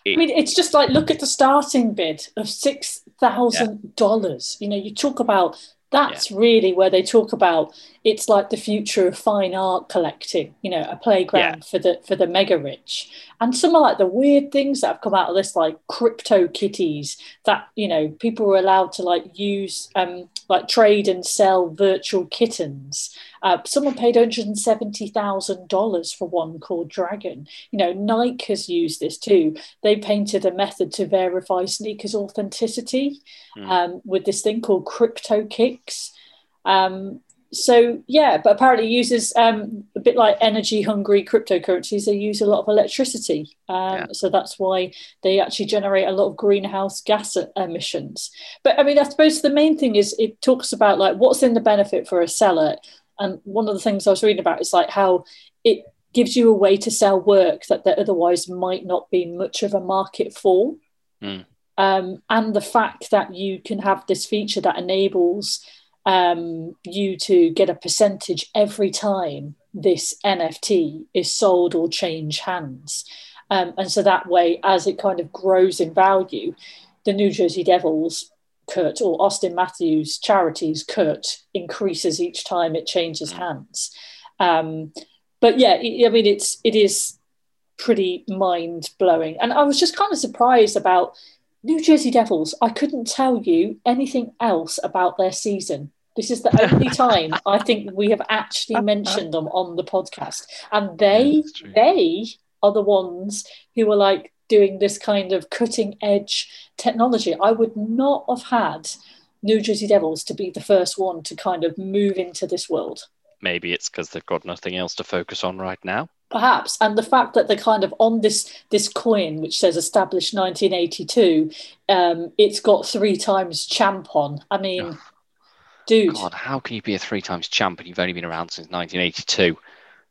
it, I mean, it's just like look at the starting bid of six thousand yeah. dollars. You know, you talk about that's yeah. really where they talk about it's like the future of fine art collecting you know a playground yeah. for the for the mega rich and some of like the weird things that have come out of this like crypto kitties that you know people were allowed to like use um like trade and sell virtual kittens uh, someone paid $170,000 for one called Dragon. You know, Nike has used this too. They painted a method to verify sneakers authenticity mm. um, with this thing called Crypto Kicks. Um, so yeah, but apparently uses um, a bit like energy hungry cryptocurrencies. They use a lot of electricity, um, yeah. so that's why they actually generate a lot of greenhouse gas emissions. But I mean, I suppose the main thing is it talks about like what's in the benefit for a seller, and one of the things I was reading about is like how it gives you a way to sell work that there otherwise might not be much of a market for. Mm. Um, and the fact that you can have this feature that enables um, you to get a percentage every time this NFT is sold or change hands. Um, and so that way, as it kind of grows in value, the New Jersey Devils cut or Auston Matthews charities cut increases each time it changes hands. Um, but yeah, I mean, it's it is pretty mind blowing, and I was just kind of surprised about New Jersey Devils, I couldn't tell you anything else about their season. This is the only [laughs] time I think we have actually mentioned them on the podcast. And they
Yeah,
they are the ones who are like doing this kind of cutting edge technology. I would not have had New Jersey Devils to be the first one to kind of move into this world.
Maybe it's because they've got nothing else to focus on right now.
Perhaps, and the fact that they're kind of on this this coin which says established 1982, um, it's got three times champ on. I mean,
Oh,
dude,
God, how can you be a three times champ and you've only been around since 1982?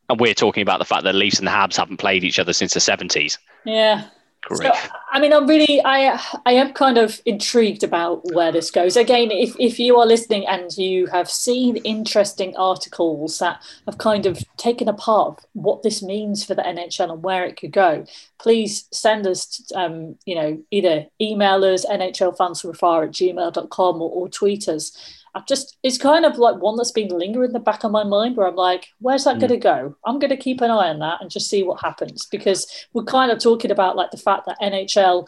And we're talking about the fact that Leafs and the Habs haven't played each other since the 70s.
yeah.
Grief.
So, I mean, I'm really, I, I am kind of intrigued about where this goes. Again, if, if you are listening and you have seen interesting articles that have kind of taken apart what this means for the NHL and where it could go, please send us, um, you know, either email us, nhlfansfromafar at gmail.com or, or tweet us. I've just, it's kind of like one that's been lingering in the back of my mind where I'm like, where's that
Mm.
going to go? I'm going to keep an eye on that and just see what happens because we're kind of talking about like the fact that NHL,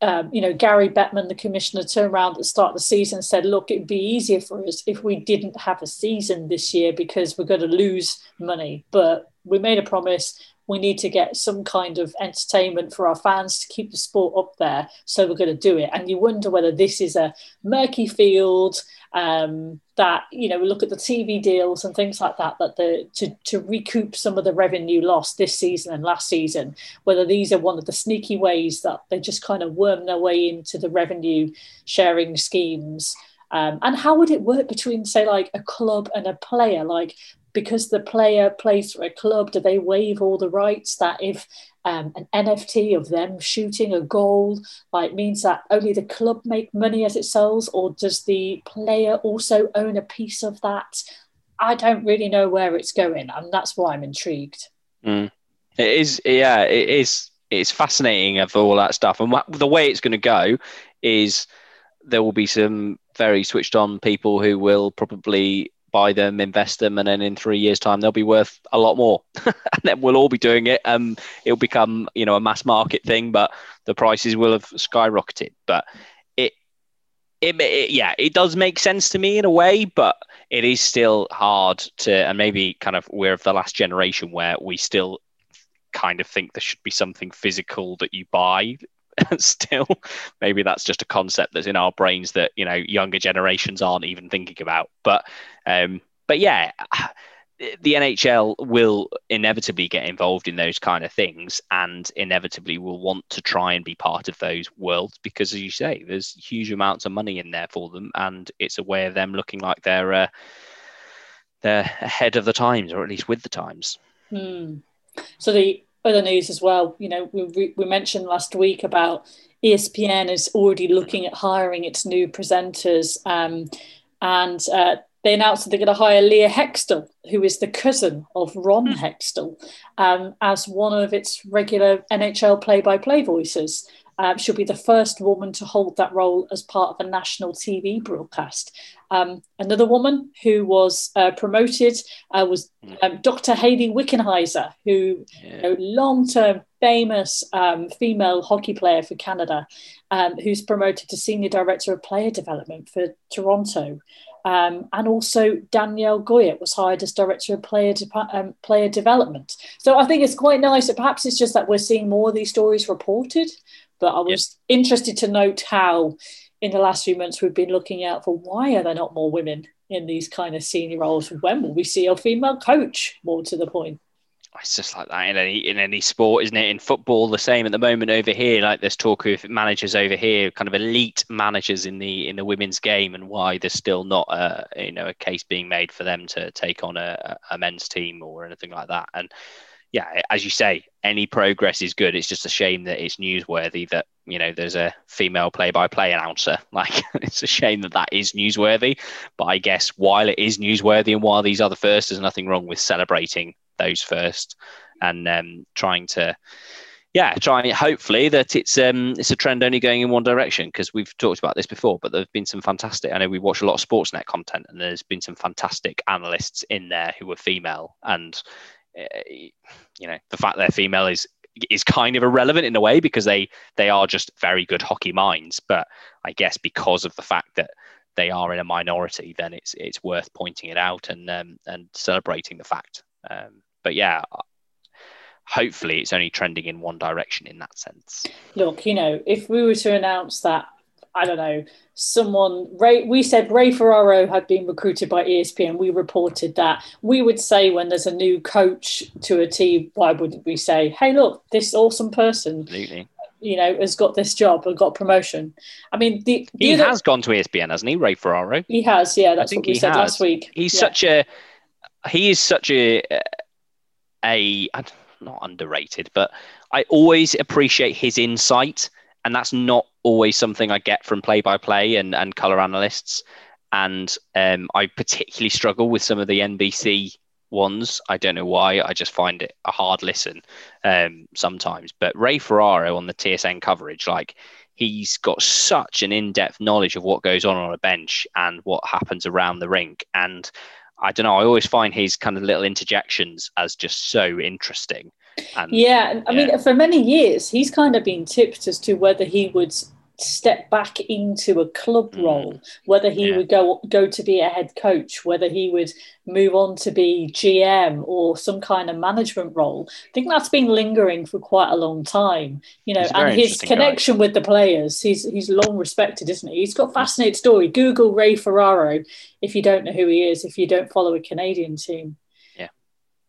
um, you know, Gary Bettman, the commissioner, turned around at the start of the season and said, look, it'd be easier for us if we didn't have a season this year because we're going to lose money. But we made a promise. We need to get some kind of entertainment for our fans to keep the sport up there. So we're going to do it. And you wonder whether this is a murky field um, that you know we look at the TV deals and things like that that the to to recoup some of the revenue lost this season and last season whether these are one of the sneaky ways that they just kind of worm their way into the revenue sharing schemes um, and how would it work between say like a club and a player like because the player plays for a club do they waive all the rights that if um, an NFT of them shooting a goal like means that only the club make money as it sells or does the player also own a piece of that i don't really know where it's going and that's why i'm intrigued
Mm. It is, yeah, it is. It's fascinating of all that stuff, and the way it's going to go is there will be some very switched on people who will probably buy them, invest them, and then in three years' time they'll be worth a lot more, [laughs] and then we'll all be doing it. Um, it'll become you know a mass market thing, but the prices will have skyrocketed. But it, it, it yeah, it does make sense to me in a way, but it is still hard to, and maybe kind of we're of the last generation where we still kind of think there should be something physical that you buy [laughs] still maybe that's just a concept that's in our brains that you know younger generations aren't even thinking about but um but yeah [sighs] the NHL will inevitably get involved in those kind of things and inevitably will want to try and be part of those worlds because as you say there's huge amounts of money in there for them and it's a way of them looking like they're uh, they're ahead of the times or at least with the times
Hmm. So the other news as well, you know, we, we mentioned last week about ESPN is already looking at hiring its new presenters, um, and uh, they announced that they're going to hire Leah Hextall, who is the cousin of Ron Hextall, um, as one of its regular NHL play-by-play voices. Um, she'll be the first woman to hold that role as part of a national TV broadcast. Um, another woman who was uh, promoted uh, was um, Dr. Hayley Wickenheiser, who
yeah.
you know, long-term famous um, female hockey player for Canada, um, who's promoted to senior director of player development for Toronto. Um, and also Danielle Goyette was hired as director of player de- um, player development. So I think it's quite nice. That perhaps it's just that we're seeing more of these stories reported. But I was interested to note how, in the last few months, we've been looking out for why are there not more women in these kind of senior roles? When will we see a female coach? More to the point.
it's just like that in any in any sport, isn't it? In football, the same at the moment over here. Like there's talk of managers over here, kind of elite managers in the in the women's game, and why there's still not a you know a case being made for them to take on a, a men's team or anything like that. And yeah, as you say, any progress is good. It's just a shame that it's newsworthy that you know there's a female play-by-play announcer. [laughs] Like it's a shame that that is newsworthy. But I guess while it is newsworthy and while these are the first, there's nothing wrong with celebrating those first and um, trying to yeah trying hopefully that it's um it's a trend only going in one direction because we've talked about this before but there have been some fantastic i know we watch a lot of sportsnet content and there's been some fantastic analysts in there who are female and you know the fact they're female is is kind of irrelevant in a way because they they are just very good hockey minds. But I guess because of the fact that they are in a minority, then it's it's worth pointing it out and um, and celebrating the fact. Um, but yeah, hopefully it's only trending in one direction in that sense.
Look, you know, if we were to announce that, I don't know, someone, Ray, we said Ray Ferraro had been recruited by ESPN, we reported that. We would say when there's a new coach to a team, why wouldn't we say, hey, look, this awesome person.
Absolutely.
You know, has got this job and got promotion. I mean, the, the
he
other-
has gone to ESPN, hasn't he, Ray Ferraro?
He has, yeah. That's
think
what we
he
said
has.
last week.
He's
Yeah.
such a he is such a a not underrated, but I always appreciate his insight, and that's not always something I get from play by play and and color analysts. And um, I particularly struggle with some of the NBC ones. I don't know why. I just find it a hard listen um, sometimes. But Ray Ferraro on the TSN coverage, like he's got such an in-depth knowledge of what goes on on a bench and what happens around the rink and i don't know i always find his kind of little interjections as just so interesting and
Yeah, I mean, for many years, he's kind of been tipped as to whether he would step back into a club
Mm.
role, whether he
Yeah.
would go go to be a head coach, whether he would move on to be GM or some kind of management role. I think that's been lingering for quite a long time, you know.
He's a very
And his
interesting guy.
connection with the players, he's he's long respected, isn't he? He's got a fascinating story. Google Ray Ferraro if you don't know who he is, if you don't follow a Canadian team.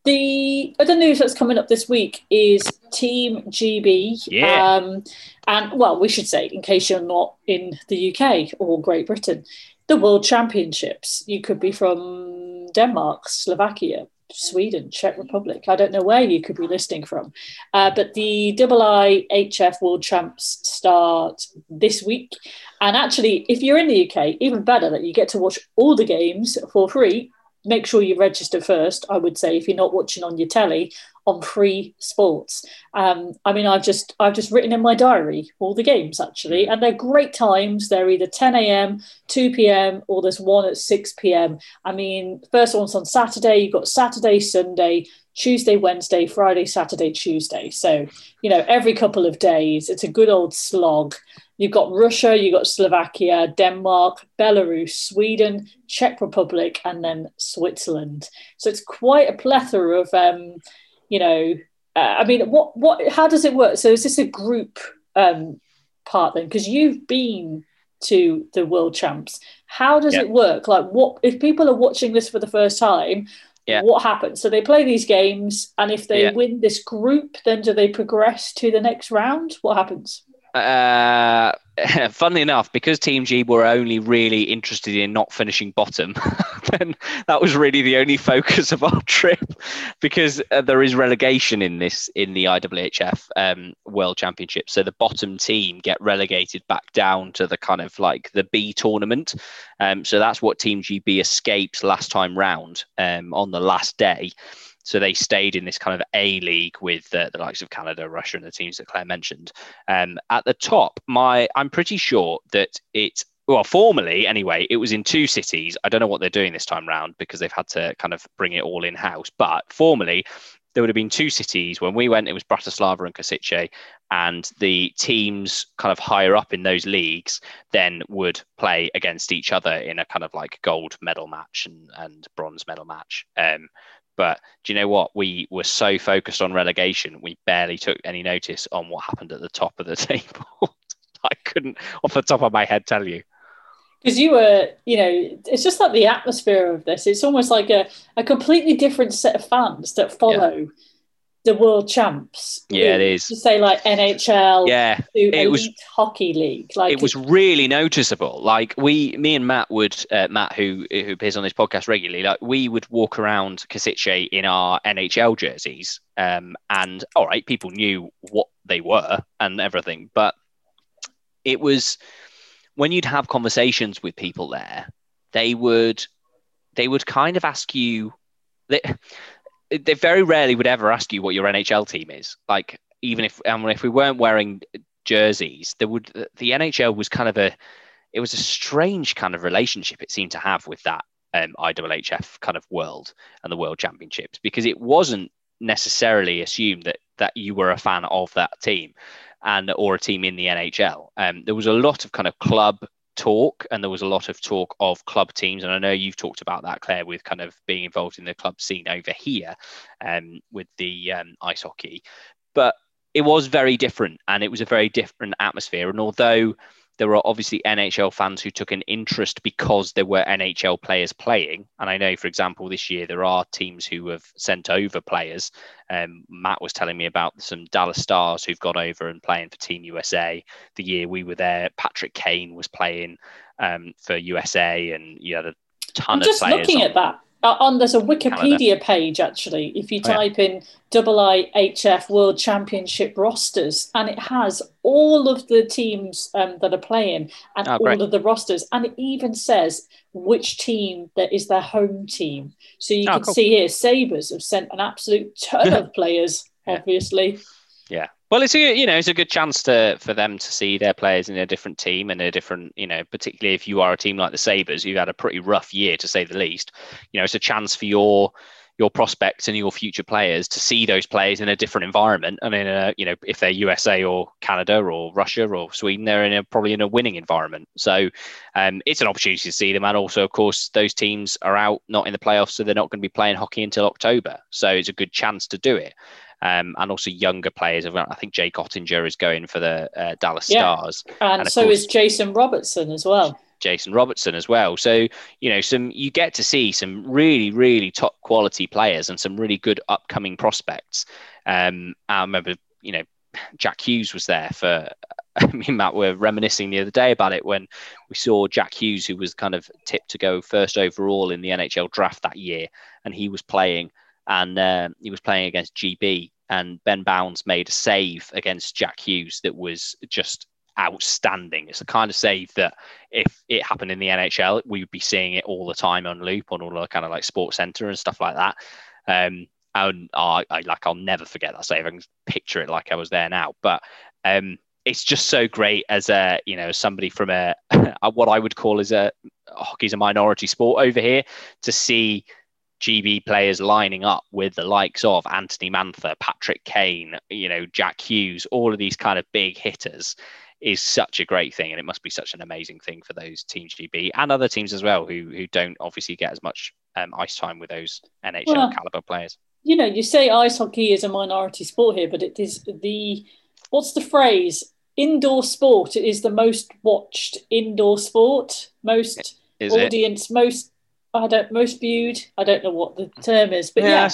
The other news that's coming up this week is Team GB.
Yeah.
Um, and, well, we should say, in case you're not in the UK or Great Britain, the World Championships. You could be from Denmark, Slovakia, Sweden, Czech Republic. I don't know where you could be listening from. Uh, but the IIHF World Champs start this week. And actually, if you're in the UK, even better that you get to watch all the games for free. Make sure you register first, I would say, if you're not watching on your telly on free sports. Um, I mean, I've just I've just written in my diary all the games actually, and they're great times. They're either 10 a.m., 2 p.m., or there's one at 6 p.m. I mean, first one's on Saturday. You've got Saturday, Sunday, Tuesday, Wednesday, Friday, Saturday, Tuesday. So you know, every couple of days, it's a good old slog. You've got Russia, you've got Slovakia, Denmark, Belarus, Sweden, Czech Republic, and then Switzerland. So it's quite a plethora of, um, you know, uh, I mean, what, what, how does it work? So is this a group um, part then? Because you've been to the World Champs. How does it work? Like, what if people are watching this for the first time?
Yeah.
What happens? So they play these games, and if they
Yeah.
win this group, then do they progress to the next round? What happens?
Uh, [laughs] funnily enough, because Team G were only really interested in not finishing bottom, [laughs] then that was really the only focus of our [laughs] trip. Because uh, there is relegation in this in the IWHF um, World Championship, so the bottom team get relegated back down to the kind of like the B tournament. Um, so that's what Team GB escaped last time round um, on the last day. So they stayed in this kind of A league with uh, the likes of Canada, Russia, and the teams that Claire mentioned. Um, at the top, my I'm pretty sure that it well, formally anyway, it was in two cities. I don't know what they're doing this time round because they've had to kind of bring it all in house. But formally, there would have been two cities. When we went, it was Bratislava and Kosice, and the teams kind of higher up in those leagues then would play against each other in a kind of like gold medal match and, and bronze medal match. Um, but do you know what? We were so focused on relegation, we barely took any notice on what happened at the top of the [laughs] table. I couldn't, off the top of my head, tell you.
because you were you know it's just like the atmosphere of this it's almost like a, a completely different set of fans that follow the world champs
Yeah, it
really. to say like nhl
Yeah, it was-
hockey league like
it was really noticeable. Like we, me and Matt would, uh, Matt who who appears on this podcast regularly, like we would walk around Kosice in our NHL jerseys, um, and all right, people knew what they were and everything, but it was when you'd have conversations with people there, they would they would kind of ask you they, they very rarely would ever ask you what your NHL team is. Like even if I mean, if we weren't wearing jerseys, there would the NHL was kind of a it was a strange kind of relationship it seemed to have with that um, IWHF kind of world and the World Championships because it wasn't necessarily assume that that you were a fan of that team and or a team in the NHL. Um, there was a lot of kind of club talk and there was a lot of talk of club teams and i know you've talked about that claire with kind of being involved in the club scene over here um, with the um, ice hockey. But it was very different and it was a very different atmosphere and although there were obviously NHL fans who took an interest because there were NHL players playing. And I know, for example, this year there are teams who have sent over players. Um, Matt was telling me about some Dallas Stars who've gone over and playing for Team USA. The year we were there, Patrick Kane was playing um, for USA, and you had a ton
I'm
of
just
players.
looking
on-
at that. Uh, on there's a Wikipedia page actually. If you
Oh, yeah.
type in IIHF World Championship rosters, and it has all of the teams um, that are playing and
Oh, great.
all of the rosters, and it even says which team that is their home team. So you
Oh,
can
cool.
see here, Sabres have sent an absolute ton [laughs] of players. Obviously,
Yeah. Well, it's a you know it's a good chance to for them to see their players in a different team and a different you know particularly if you are a team like the Sabres, you've had a pretty rough year to say the least. You know, it's a chance for your your prospects and your future players to see those players in a different environment and in a you know if they're USA or Canada or Russia or Sweden, they're in a probably in a winning environment. So um, it's an opportunity to see them, and also of course those teams are out not in the playoffs, so they're not going to be playing hockey until October. So it's a good chance to do it um, and also younger players. I think Jake Oettinger is going for the uh, Dallas
Yeah.
Stars,
and,
And
so
course-
is Jason Robertson as well.
Jason Robertson as well. So you know, some you get to see some really, really top quality players and some really good upcoming prospects. Um, I remember, you know, Jack Hughes was there for. [laughs] Me and Matt were reminiscing the other day about it when we saw Jack Hughes, who was kind of tipped to go first overall in the NHL draft that year, and he was playing, and um, he was playing against GB, and Ben Bowns made a save against Jack Hughes that was just outstanding. It's the kind of save that if it happened in the NHL, we would be seeing it all the time on loop on all the kind of like Sports Center and stuff like that. Um, and I, I like I'll never forget that save. I can picture it like I was there now. But um, it's just so great as a you know somebody from a [laughs] what I would call as a hockey's a minority sport over here to see GB players lining up with the likes of Anthony Mantha, Patrick Kane, you know Jack Hughes, all of these kind of big hitters is such a great thing, and it must be such an amazing thing for those teams GB and other teams as well who who don't obviously get as much um, ice time with those NHL
Well,
caliber players.
you know, you say ice hockey is a minority sport here, but it is the what's the phrase? Indoor sport. It is the most watched indoor sport, most
Is it?
audience, most I don't most viewed. I don't know what the term is, but
Yeah.
yeah.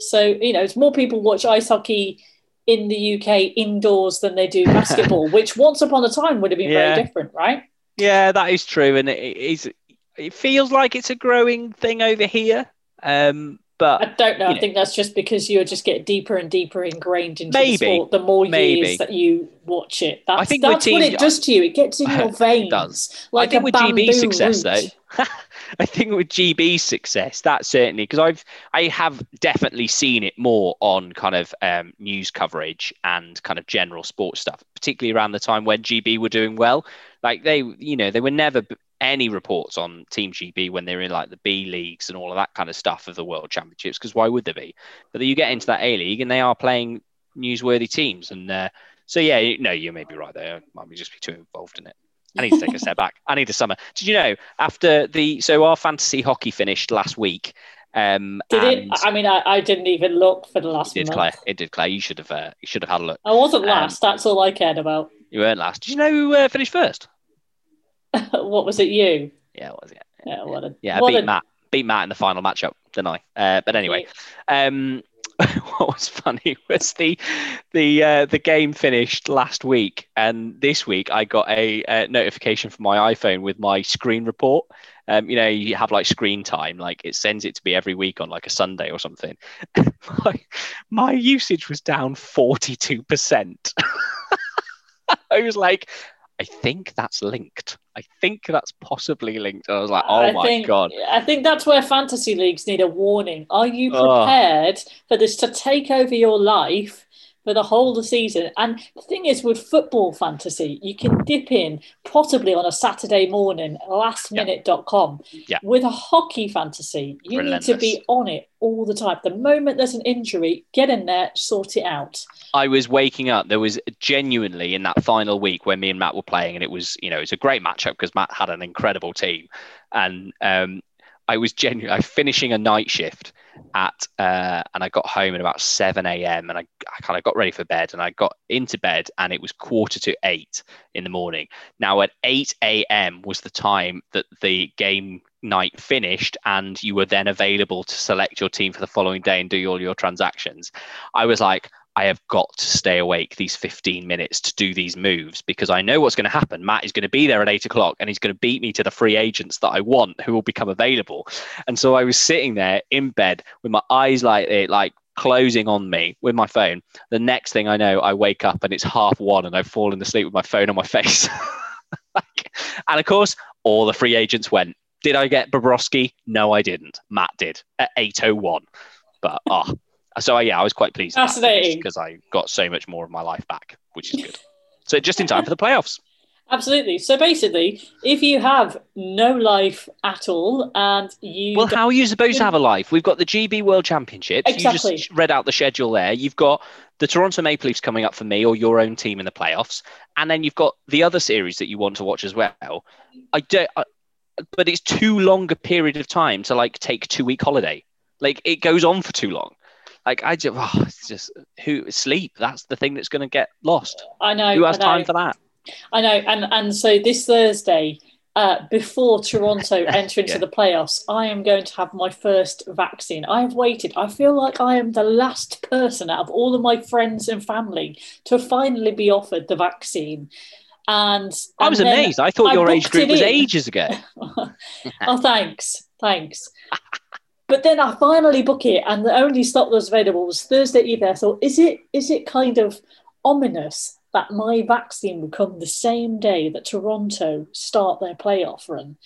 So you know, it's more people watch ice hockey in the UK indoors than they do [laughs] basketball, which once upon a time would have been
Yeah.
very different, right?
Yeah, that is true, and it is. It feels like it's a growing thing over here. Um,
I don't know. I
know.
think that's just because you just get deeper and deeper ingrained into
Maybe.
the sport the more
Maybe.
years that you watch it. That's,
I think
that's what it does to you. It gets in [laughs] your veins.
does.
Like
I think
a
with
bamboo
success,
root.
though, [laughs] I think with GB's success, that certainly because I've I have definitely seen it more on kind of um, news coverage and kind of general sports stuff, particularly around the time when GB were doing well. Like they, you know, there were never any reports on Team GB when they were in like the B leagues and all of that kind of stuff of the World Championships. Because why would there be? But then you get into that A League and they are playing newsworthy teams, and uh, so yeah, no, you may be right there. I might be just be too involved in it. I need to take a step back. I need a summer. Did you know after the so our fantasy hockey finished last week? Um,
Did it? I mean, I, I didn't even look for the last
it did,
month.
Claire. It did, Claire. You should have. Uh, you should have had a look.
I wasn't
Um,
last. that's all I cared about.
You weren't last. Did you know who uh, finished first? [laughs]
what was it? You?
Yeah, it was it?
Yeah. What a
Yeah, I
what
beat
a-
Matt. Beat Matt in the final matchup, didn't I? Uh, but anyway, um, [laughs] what was funny was the the uh, the game finished last week, and this week I got a, uh notification from my iPhone with my screen report. Um, you know, you have like screen time, like it sends it to me every week on like a Sunday or something. [laughs] my, my usage was down forty two percent. [laughs] I was like, I think that's linked. I think that's possibly linked. I was like, oh
I
my
think,
god.
I think that's where fantasy leagues need a warning. Are you
Oh.
prepared for this to take over your life for the whole of the season. And the thing is, with football fantasy, you can dip in possibly on a Saturday morning, lastminute.com.
Yeah.
With a hockey fantasy, you
Relentless.
need to be on it all the time. The moment there's an injury, get in there, sort it out.
I was waking up. There was genuinely in that final week when me and Matt were playing, and it was, you know, it was a great matchup because Matt had an incredible team, and um, I was genuinely I was finishing a night shift at, uh, and I got home at about seven a.m. and I, I kind of got ready for bed, and I got into bed, and it was quarter to eight in the morning. Now at eight a.m. was the time that the game night finished and you were then available to select your team for the following day and do all your transactions i was like I have got to stay awake these 15 minutes to do these moves because I know what's going to happen. Matt is going to be there at eight o'clock and he's going to beat me to the free agents that I want who will become available. And so I was sitting there in bed with my eyes like it, like closing on me with my phone. The next thing I know, I wake up and it's half one and I've fallen asleep with my phone on my [laughs] face. And of course, all the free agents went. Did I get Bobrovsky? No, I didn't. Matt did at 8.01. But, ah. So, uh, yeah, I was quite pleased
Fascinating.
because I got so much more of my life back, which is good. so, just in time for the playoffs. [laughs]
Absolutely. So basically, if you have no life at all and you.
Well, how are you supposed to [laughs] have a life? We've got the GB World Championships. You
Exactly.
just read out the schedule there. You've got the Toronto Maple Leafs coming up for me or your own team in the playoffs. And then you've got the other series that you want to watch as well. I don't, I, but it's too long a period of time to like take two week holiday. Like it goes on for too long. Like I just, oh, it's just who sleep. That's the thing that's going to get lost.
I know
Who has
know.
time for that?
I know, and and so this Thursday, uh, before Toronto [laughs] enter into
Yeah.
the playoffs, I am going to have my first vaccine. I have waited. I feel like I am the last person out of all of my friends and family to finally be offered the vaccine. And
I was amazed. I thought
I
your age group was
in.
ages ago. [laughs]
oh, thanks, thanks. [laughs] But then I finally book it, and the only slot that was available was Thursday evening. I thought, is it is it kind of ominous that my vaccine would come the same day that Toronto start their playoff run?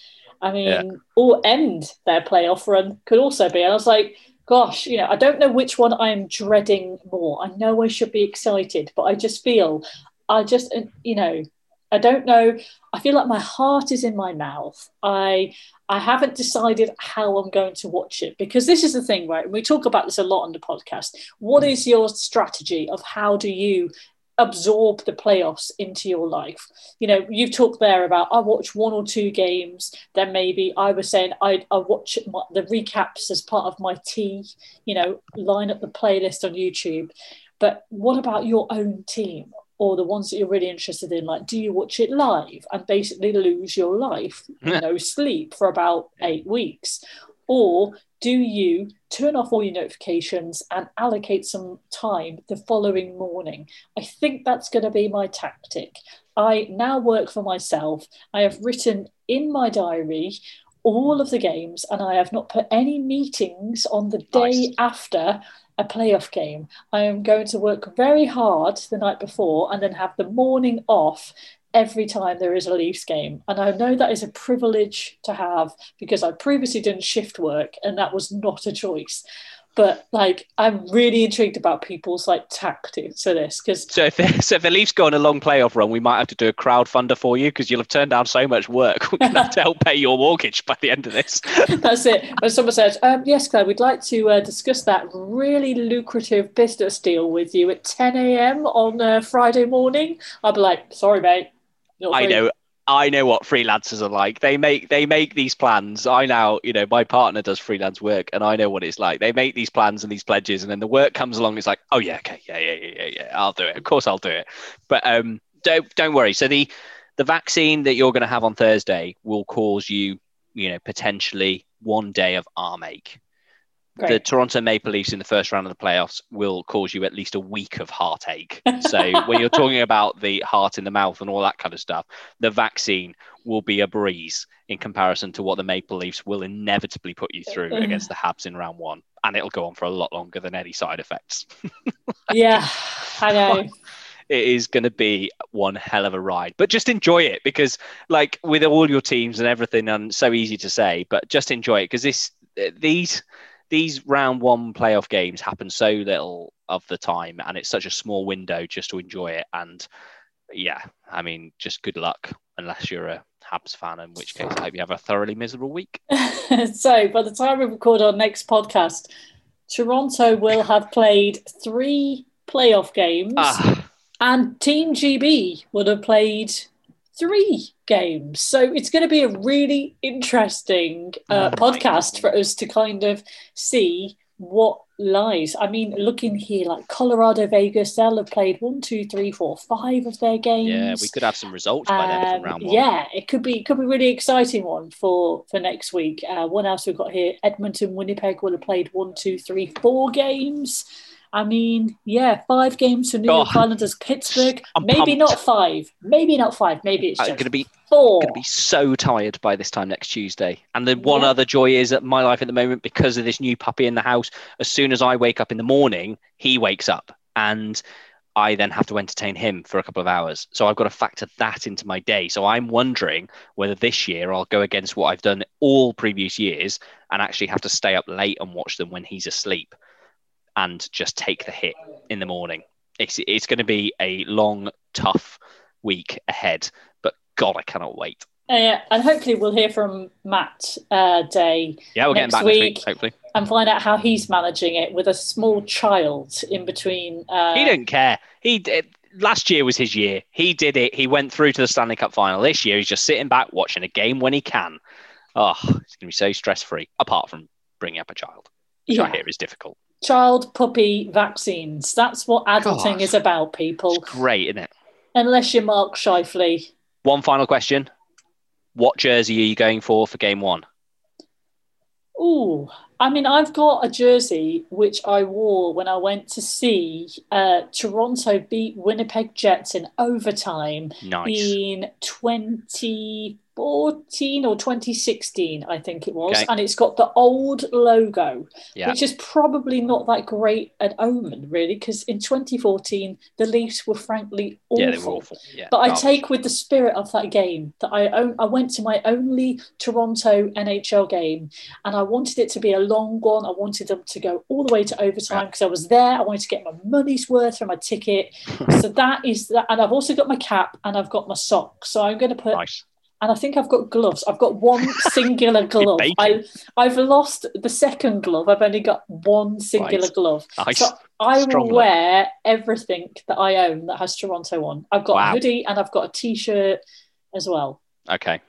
I mean,
Yeah.
or end their playoff run could also be. And I was like, gosh, you know, I don't know which one I am dreading more. I know I should be excited, but I just feel, I just, you know, I don't know. I feel like my heart is in my mouth. I I haven't decided how I'm going to watch it because this is the thing, right? We talk about this a lot on the podcast. What is your strategy of how do you absorb the playoffs into your life? You know, you've talked there about I watch one or two games, then maybe I was saying I I watch the recaps as part of my tea. You know, line up the playlist on YouTube. But what about your own team? Or the ones that you're really interested in like do you watch it live and basically lose your life [laughs] no sleep for about eight weeks? Or do you turn off all your notifications and allocate some time the following morning? I think that's going to be my tactic. I now work for myself. I have written in my diary all of the games and i have not put any meetings on the day
Nice.
after a playoff game. I am going to work very hard the night before and then have the morning off every time there is a Leafs game. And I know that is a privilege to have because I previously done shift work and that was not a choice. But like, I'm really intrigued about people's like tactics for this because
So if, [laughs] so if the Leafs go on a long playoff run, we might have to do a crowdfunder for you because you'll have turned down so much work. [laughs] We're to have to help pay your mortgage by the end of this. [laughs]
that's it. When someone says, um, "Yes, Claire, we'd like to uh, discuss that really lucrative business deal with you at 10 a.m. on uh, Friday morning," I'll be like, "Sorry, mate."
I
free."
know. I know what freelancers are like. They make they make these plans. I now, you know, my partner does freelance work, and I know what it's like. They make these plans and these pledges, and then the work comes along. It's like, oh yeah, okay, yeah, yeah, yeah, yeah, yeah. I'll do it. Of course, I'll do it. But um, don't don't worry. So the the vaccine that you're going to have on Thursday will cause you, you know, potentially one day of arm ache. The Toronto Maple Leafs in the first round of the playoffs will cause you at least a week of heartache. [laughs] So when you're talking about the heart in the mouth and all that kind of stuff, the vaccine will be a breeze in comparison to what the Maple Leafs will inevitably put you through [laughs] against the Habs in round one. And it'll go on for a lot longer than any side effects. [laughs]
yeah, I know.
it is going to be one hell of a ride but just enjoy it because like with all your teams and everything and so easy to say but just enjoy it because this these these round one playoff games happen so little of the time, and it's such a small window just to enjoy it. And yeah, I mean, just good luck unless you're a Habs fan, in which case I hope you have a thoroughly miserable week. [laughs]
so by the time we record our next podcast, Toronto will have played three playoff games,
Ah,
and Team GB would have played three games. So it's going to be a really interesting uh,
Oh
podcast for us to kind of see what lies. I mean, looking here, like Colorado, Vegas, they'll have played one, two, three, four, five of their games.
yeah, we could have some results by then
Um,
from round one.
yeah, it could be it could be a really exciting one for for next week. Uh, one else we've got here: Edmonton, Winnipeg will have played one, two, three, four games. I mean, yeah, five games for New York
Oh,
Islanders, Pittsburgh.
I'm
maybe
pumped.
not five. Maybe not five. Maybe it's
I'm
just
going to be
four.
going to be so tired by this time next Tuesday. And the one
Yeah.
other joy is that my life at the moment, because of this new puppy in the house, as soon as I wake up in the morning, he wakes up and I then have to entertain him for a couple of hours. So I've got to factor that into my day. So I'm wondering whether this year I'll go against what I've done all previous years and actually have to stay up late and watch them when he's asleep and just take the hit in the morning. It's, it's going to be a long, tough week ahead, but God, I cannot wait.
Uh, yeah, and hopefully we'll hear from Matt uh, Day
Yeah, we're
Next
back next
week.
week, hopefully.
and find out how he's managing it with a small child in between. Uh,
he didn't care. He did. Last year was his year. He did it. He went through to the Stanley Cup final. This year, he's just sitting back watching a game when he can. Oh, it's going to be so stress free, apart from bringing up a child, which I
yeah.
hear is difficult.
Child puppy vaccines. That's what adulting
God.
is about, people.
It's great, isn't it?
Unless you're Mark Scheifele.
One final question. What jersey are you going for for game one?
Ooh, I mean, I've got a jersey which I wore when I went to see uh, Toronto beat Winnipeg Jets in overtime
Nice.
in 2014 or 2016, I think it was.
Okay.
And it's got the old logo,
Yeah.
which is probably not that great an omen, really, because in 2014, the Leafs were frankly awful.
Yeah, they were awful. Yeah,
But I take with the spirit of that game that I own, I went to my only Toronto NHL game and I wanted it to be a long one. I wanted them to go all the way to overtime because I was there. I wanted to get my money's worth from my ticket. [laughs] so that is that. And I've also got my cap and I've got my socks. So I'm going to put,
nice.
And I think I've got gloves. I've got one [laughs] singular glove. I, I've lost the second glove. I've only got one singular
Right.
glove.
Nice.
So I
Strong
will wear everything that I own that has Toronto on. I've got
Wow.
a hoodie and I've got a t-shirt as well.
Okay.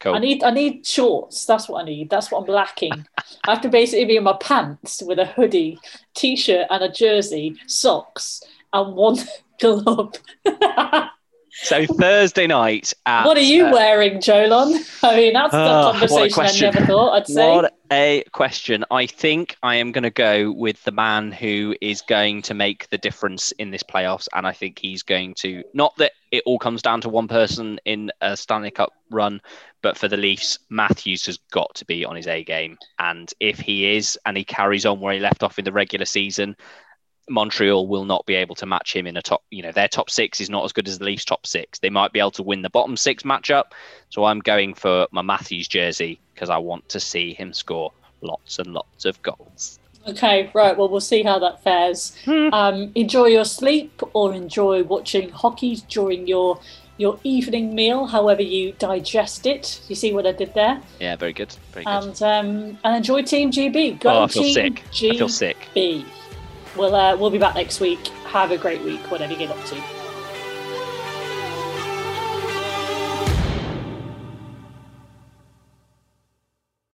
Cool.
I need I need shorts. That's what I need. That's what I'm lacking. [laughs] I have to basically be in my pants with a hoodie, t-shirt, and a jersey, socks, and one [laughs] glove.
So Thursday night. At,
what are you
uh,
wearing, Jolon? [laughs] I mean, that's
Ah,
the
a
conversation I never thought I'd say.
What a question. I think I am going to go with the man who is going to make the difference in this playoffs. And I think he's going to, not that it all comes down to one person in a Stanley Cup run, but for the Leafs, Matthews has got to be on his A game. And if he is, and he carries on where he left off in the regular season, Montreal will not be able to match him in a top, you know, their top six is not as good as the Leafs' top six. They might be able to win the bottom six matchup. So I'm going for my Matthews jersey because I want to see him score lots and lots of goals.
Okay, right. Well, we'll see how that fares.
Hmm.
Um, enjoy your sleep or enjoy watching hockey during your your evening meal, however you digest it. You see what I did there?
Yeah, very good. Very good.
And um, and enjoy Team GB. Go
oh, I feel
Team
sick.
GB.
I feel sick.
We'll uh, we'll be back next week. Have a great week, whatever you get up to.